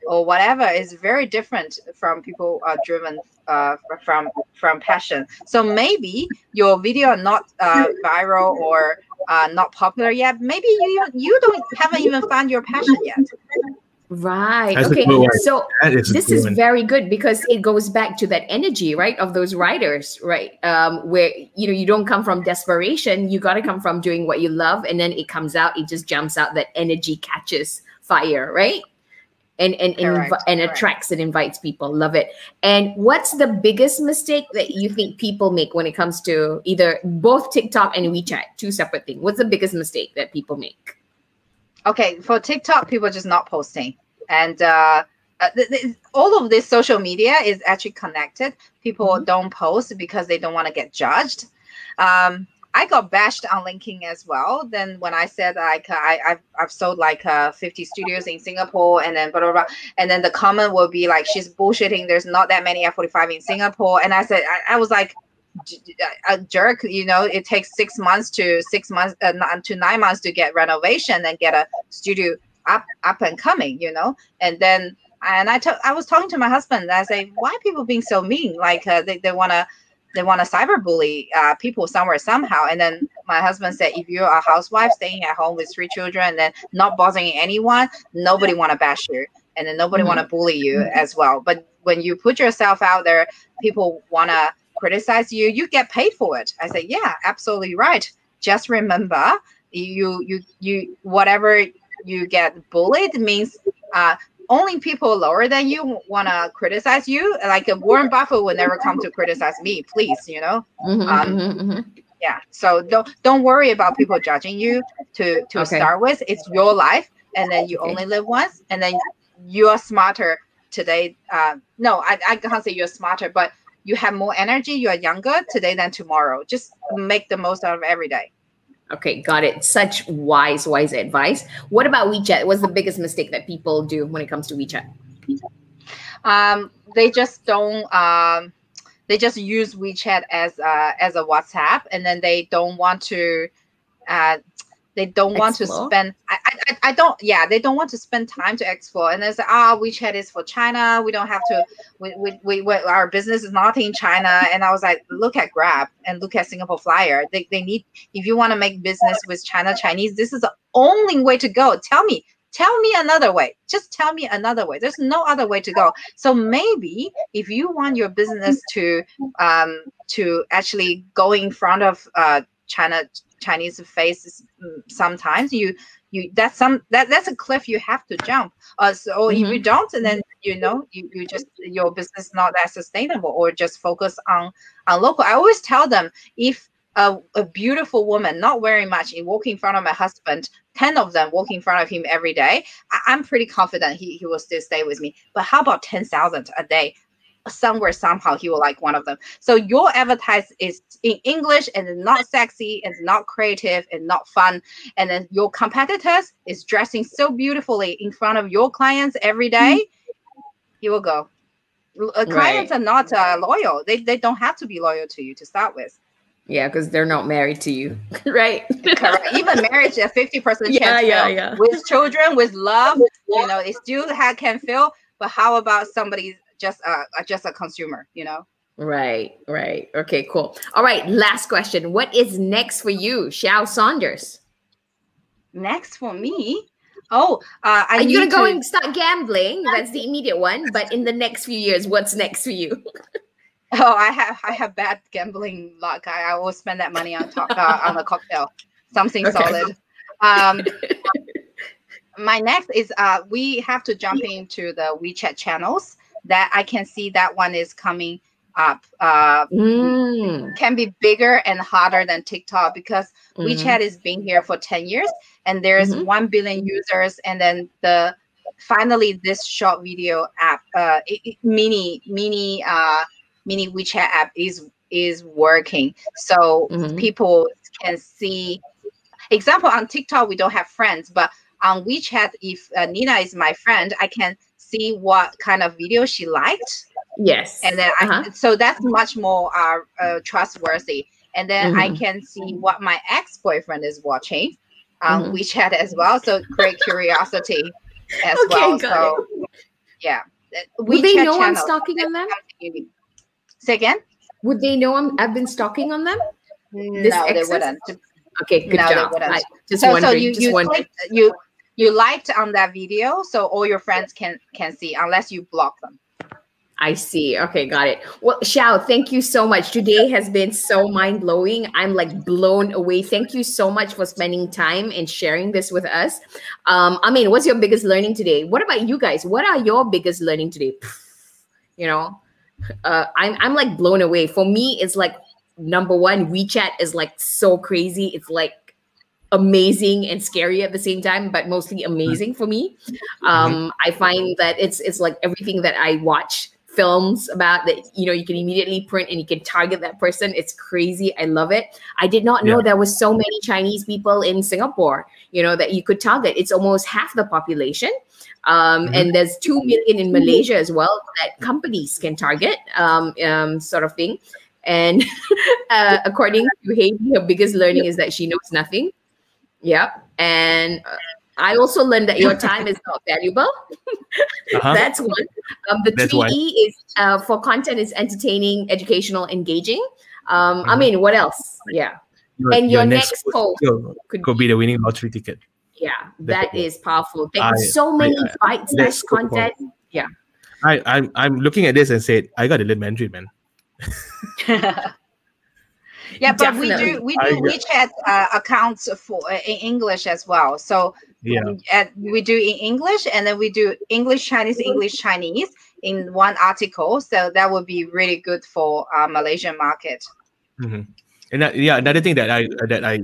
or whatever is very different from people are driven uh, from from passion. So maybe your video are not uh, viral or uh, not popular yet. Maybe you you don't haven't even found your passion yet. Right. That's okay. So this is very good because it goes back to that energy, right, of those writers, right? Um, where you know you don't come from desperation, you got to come from doing what you love, and then it comes out, it just jumps out. That energy catches fire, right? And and and, and attracts and invites people. Love it. And what's the biggest mistake that you think people make when it comes to either both TikTok and WeChat, two separate things? What's the biggest mistake that people make? Okay, for TikTok, people just not posting and uh, uh, th- th- all of this social media is actually connected. People mm-hmm. don't post because they don't want to get judged. Um, I got bashed on LinkedIn as well. Then when I said like I I've, I've sold like uh, 50 studios in Singapore, and then blah, blah blah, and then the comment will be like she's bullshitting. There's not that many F45 in Singapore, and I said I, I was like a jerk you know it takes six months to six months uh, to nine months to get renovation and get a studio up up and coming you know? And then and I, I was talking to my husband i say why people being so mean? Like uh, they, they want to they want to cyberbully uh, people somewhere somehow. And then my husband said if you're a housewife staying at home with three children and then not bothering anyone nobody want to bash you and then nobody mm-hmm. want to bully you mm-hmm. as well. But when you put yourself out there people want to criticize you you get paid for it. I say yeah absolutely right. Just remember you you you whatever you get bullied means uh, only people lower than you want to criticize you. Like Warren Buffett would never come to criticize me, please, you know. Mm-hmm, um, mm-hmm, mm-hmm. Yeah. So don't don't worry about people judging you. To to okay. start with, it's your life, and then you okay. only live once, and then you are smarter today. Uh, no, I, I can't say you're smarter, but you have more energy. You are younger today than tomorrow. Just make the most out of every day. Okay, got it. Such wise, wise advice. What about WeChat? What's the biggest mistake that people do when it comes to WeChat? Um, they just don't. Um, they just use WeChat as uh, as a WhatsApp, and then they don't want to. Uh, they don't want to spend I, I I don't yeah they don't want to spend time to explore. And they say ah WeChat is for China. We don't have to we, we, we, we our business is not in China. And I was like look at Grab and look at Singapore Flyer. They, they need if you want to make business with China Chinese this is the only way to go. Tell me tell me another way. Just tell me another way. There's no other way to go. So maybe if you want your business to um to actually go in front of uh China Chinese faces mm, sometimes you you that's some that that's a cliff you have to jump. Uh so if you don't and then you know you, you just your business not that sustainable or just focus on on local. I always tell them if a, a beautiful woman not wearing much in walking in front of my husband 10 of them walking in front of him every day I, i'm pretty confident he, he will still stay with me. But how about 10000 a day somewhere somehow he will like one of them so your advertise is in english and it's not sexy and it's not creative and not fun and then your competitors is dressing so beautifully in front of your clients every day you will go Uh, clients are not uh, loyal they, they don't have to be loyal to you to start with Yeah, because they're not married to you, right? Correct. Even marriage, a fifty percent Yeah, chance yeah, fail. yeah. with children, with love, you know, it still ha- can fail. But how about somebody just a just a consumer, you know? Right, right. Okay, cool. All right, last question. What is next for you, Xiao Saunders? Next for me, oh, uh, I Are you gonna go and start gambling? That's the immediate one. But in the next few years, what's next for you? Oh, I have I have bad gambling luck. I, I will spend that money on top uh, on a cocktail, something Okay. solid. Um, my next is uh, we have to jump into the WeChat channels. That I can see that one is coming up. Uh, Mm, can be bigger and hotter than TikTok because mhm. WeChat is been here for 10 years and there's Mhm. 1 billion users and then the finally this short video app uh i- i- mini mini uh mini WeChat app is is working so Mhm. people can see example on TikTok we don't have friends but on WeChat if uh, Nina is my friend I can see what kind of video she liked Yes. and then Uh-huh. I, so that's much more uh, uh, trustworthy and then i Mhm. can see what my ex-boyfriend is watching on Mhm. wechat as well so great curiosity as Okay, well so yeah Uh, Would they know I'm stalking on them? say again Would they know I'm I've been stalking on them? This no they wouldn't Okay, good No, they job. wouldn't. I, just so, so you just you wondering. clicked, you you liked on that video so all your friends can can see unless you block them I see. Okay, got it. Well, Xiao, thank you so much. Today has been so mind blowing. I'm like blown away. Thank you so much for spending time and sharing this with us. Um, I mean, what's your biggest learning today? What about you guys? What are your biggest learning today? You know, uh, I'm I'm like blown away. For me, it's like number one, WeChat is like so crazy. It's like amazing and scary at the same time, but mostly amazing for me. Um, I find that it's it's like everything that I watch films about that you know you can immediately print and you can target that person. It's crazy. I love it. I did not know Yeah. there was so many chinese people in singapore you know that you could target. It's almost half the population. Um, Mhm. and there's 2 million in malaysia as well that companies can target um, um, sort of thing. And uh, according to Haiti, her biggest learning is that she knows nothing yeah and uh, i also learned that your time is not valuable Uh-huh. that's one. Um, the That's three one. E is uh, for content is entertaining, educational, engaging. Um, I Mhm. mean, what else? Yeah, and your next post could, could could be the winning lottery ticket. yeah, that Definitely. powerful. Thank you so many I- bite that's sized so content. I, I'm I'm looking at this and said, I got to learn Mandarin, man. yeah but we do we do WeChat uh, accounts for uh, in English as well. So Yeah. at, we do in English and then we do English Chinese English Chinese in one article. So that would be really good for uh, Malaysian market. Hmm And that, yeah, another thing that I that I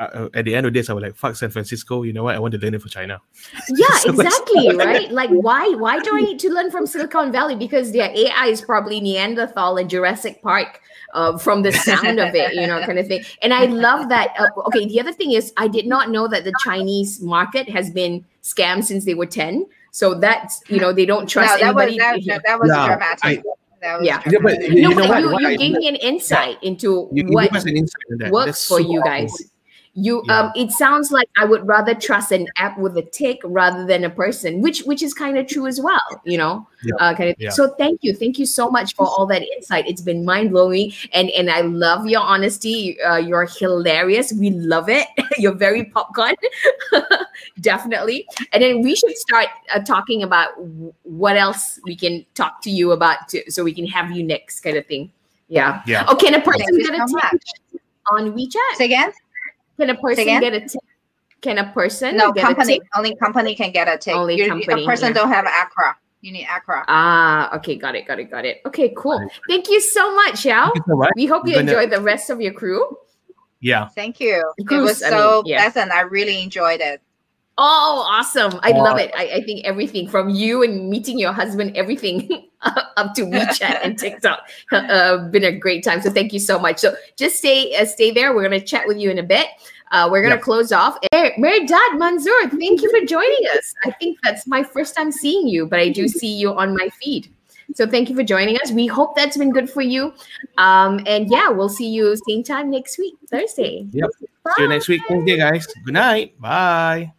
uh, at the end of this, I was like, fuck San Francisco. You know what? I want to learn it for China. Yeah, So much- exactly. right? Like, why? Why do I need to learn from Silicon Valley? Because their AI is probably Neanderthal and Jurassic Park. Uh, from the sound of it, you know, kind of thing. And I love that. Uh, okay, the other thing is, I did not know that the Chinese market has been scammed since they were 10. So that's, you know, they don't trust no, that was anybody. that, Yeah. that, that was Yeah, dramatic. I- Yeah. Yeah, but you, no, you know but what? you, what you I- gave me an insight into you, you what an insight on that. works That's for so you powerful. guys. You Yeah. um it sounds like i would rather trust an app with a tick rather than a person which which is kind of true as well you know? Yeah. uh, kind of Yeah. so thank you. Thank you so much for all that insight. It's been mind-blowing and and i love your honesty. Uh, you're hilarious. We love it. You're very popcorn. Definitely. And then we should start uh, talking about w- what else we can talk to you about to, so we can have you next kind of thing. Yeah. Yeah. oh can a person Thank get a so on wechat. Say again? Can a person again? get a tip? Can a person No, get company. a tip? Only company can get a tick. Only You- company, A person yeah. don't have Accra. You need Accra. Ah, okay, got it, got it, got it. Okay, cool. Thank you so much, Xiao. Thank you so. We hope you Gonna- enjoy the rest of your crew. Yeah. Thank you. it Cruise, was I mean, so yeah. pleasant. I really enjoyed it. Oh, awesome. I love it. I, I think everything from you and meeting your husband, everything up to WeChat and TikTok, uh, been a great time. So thank you so much. So just stay uh, stay there. We're going to chat with you in a bit. Uh, we're going to Yeah. close off. Mer- Merdad Manzoor, thank you for joining us. I think that's my first time seeing you, but I do see you on my feed. So thank you for joining us. We hope that's been good for you. Um, and yeah, we'll see you same time next week, Thursday. Yep. See you next week. Thursday, guys. Good night. Bye.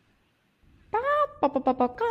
宝宝宝宝刚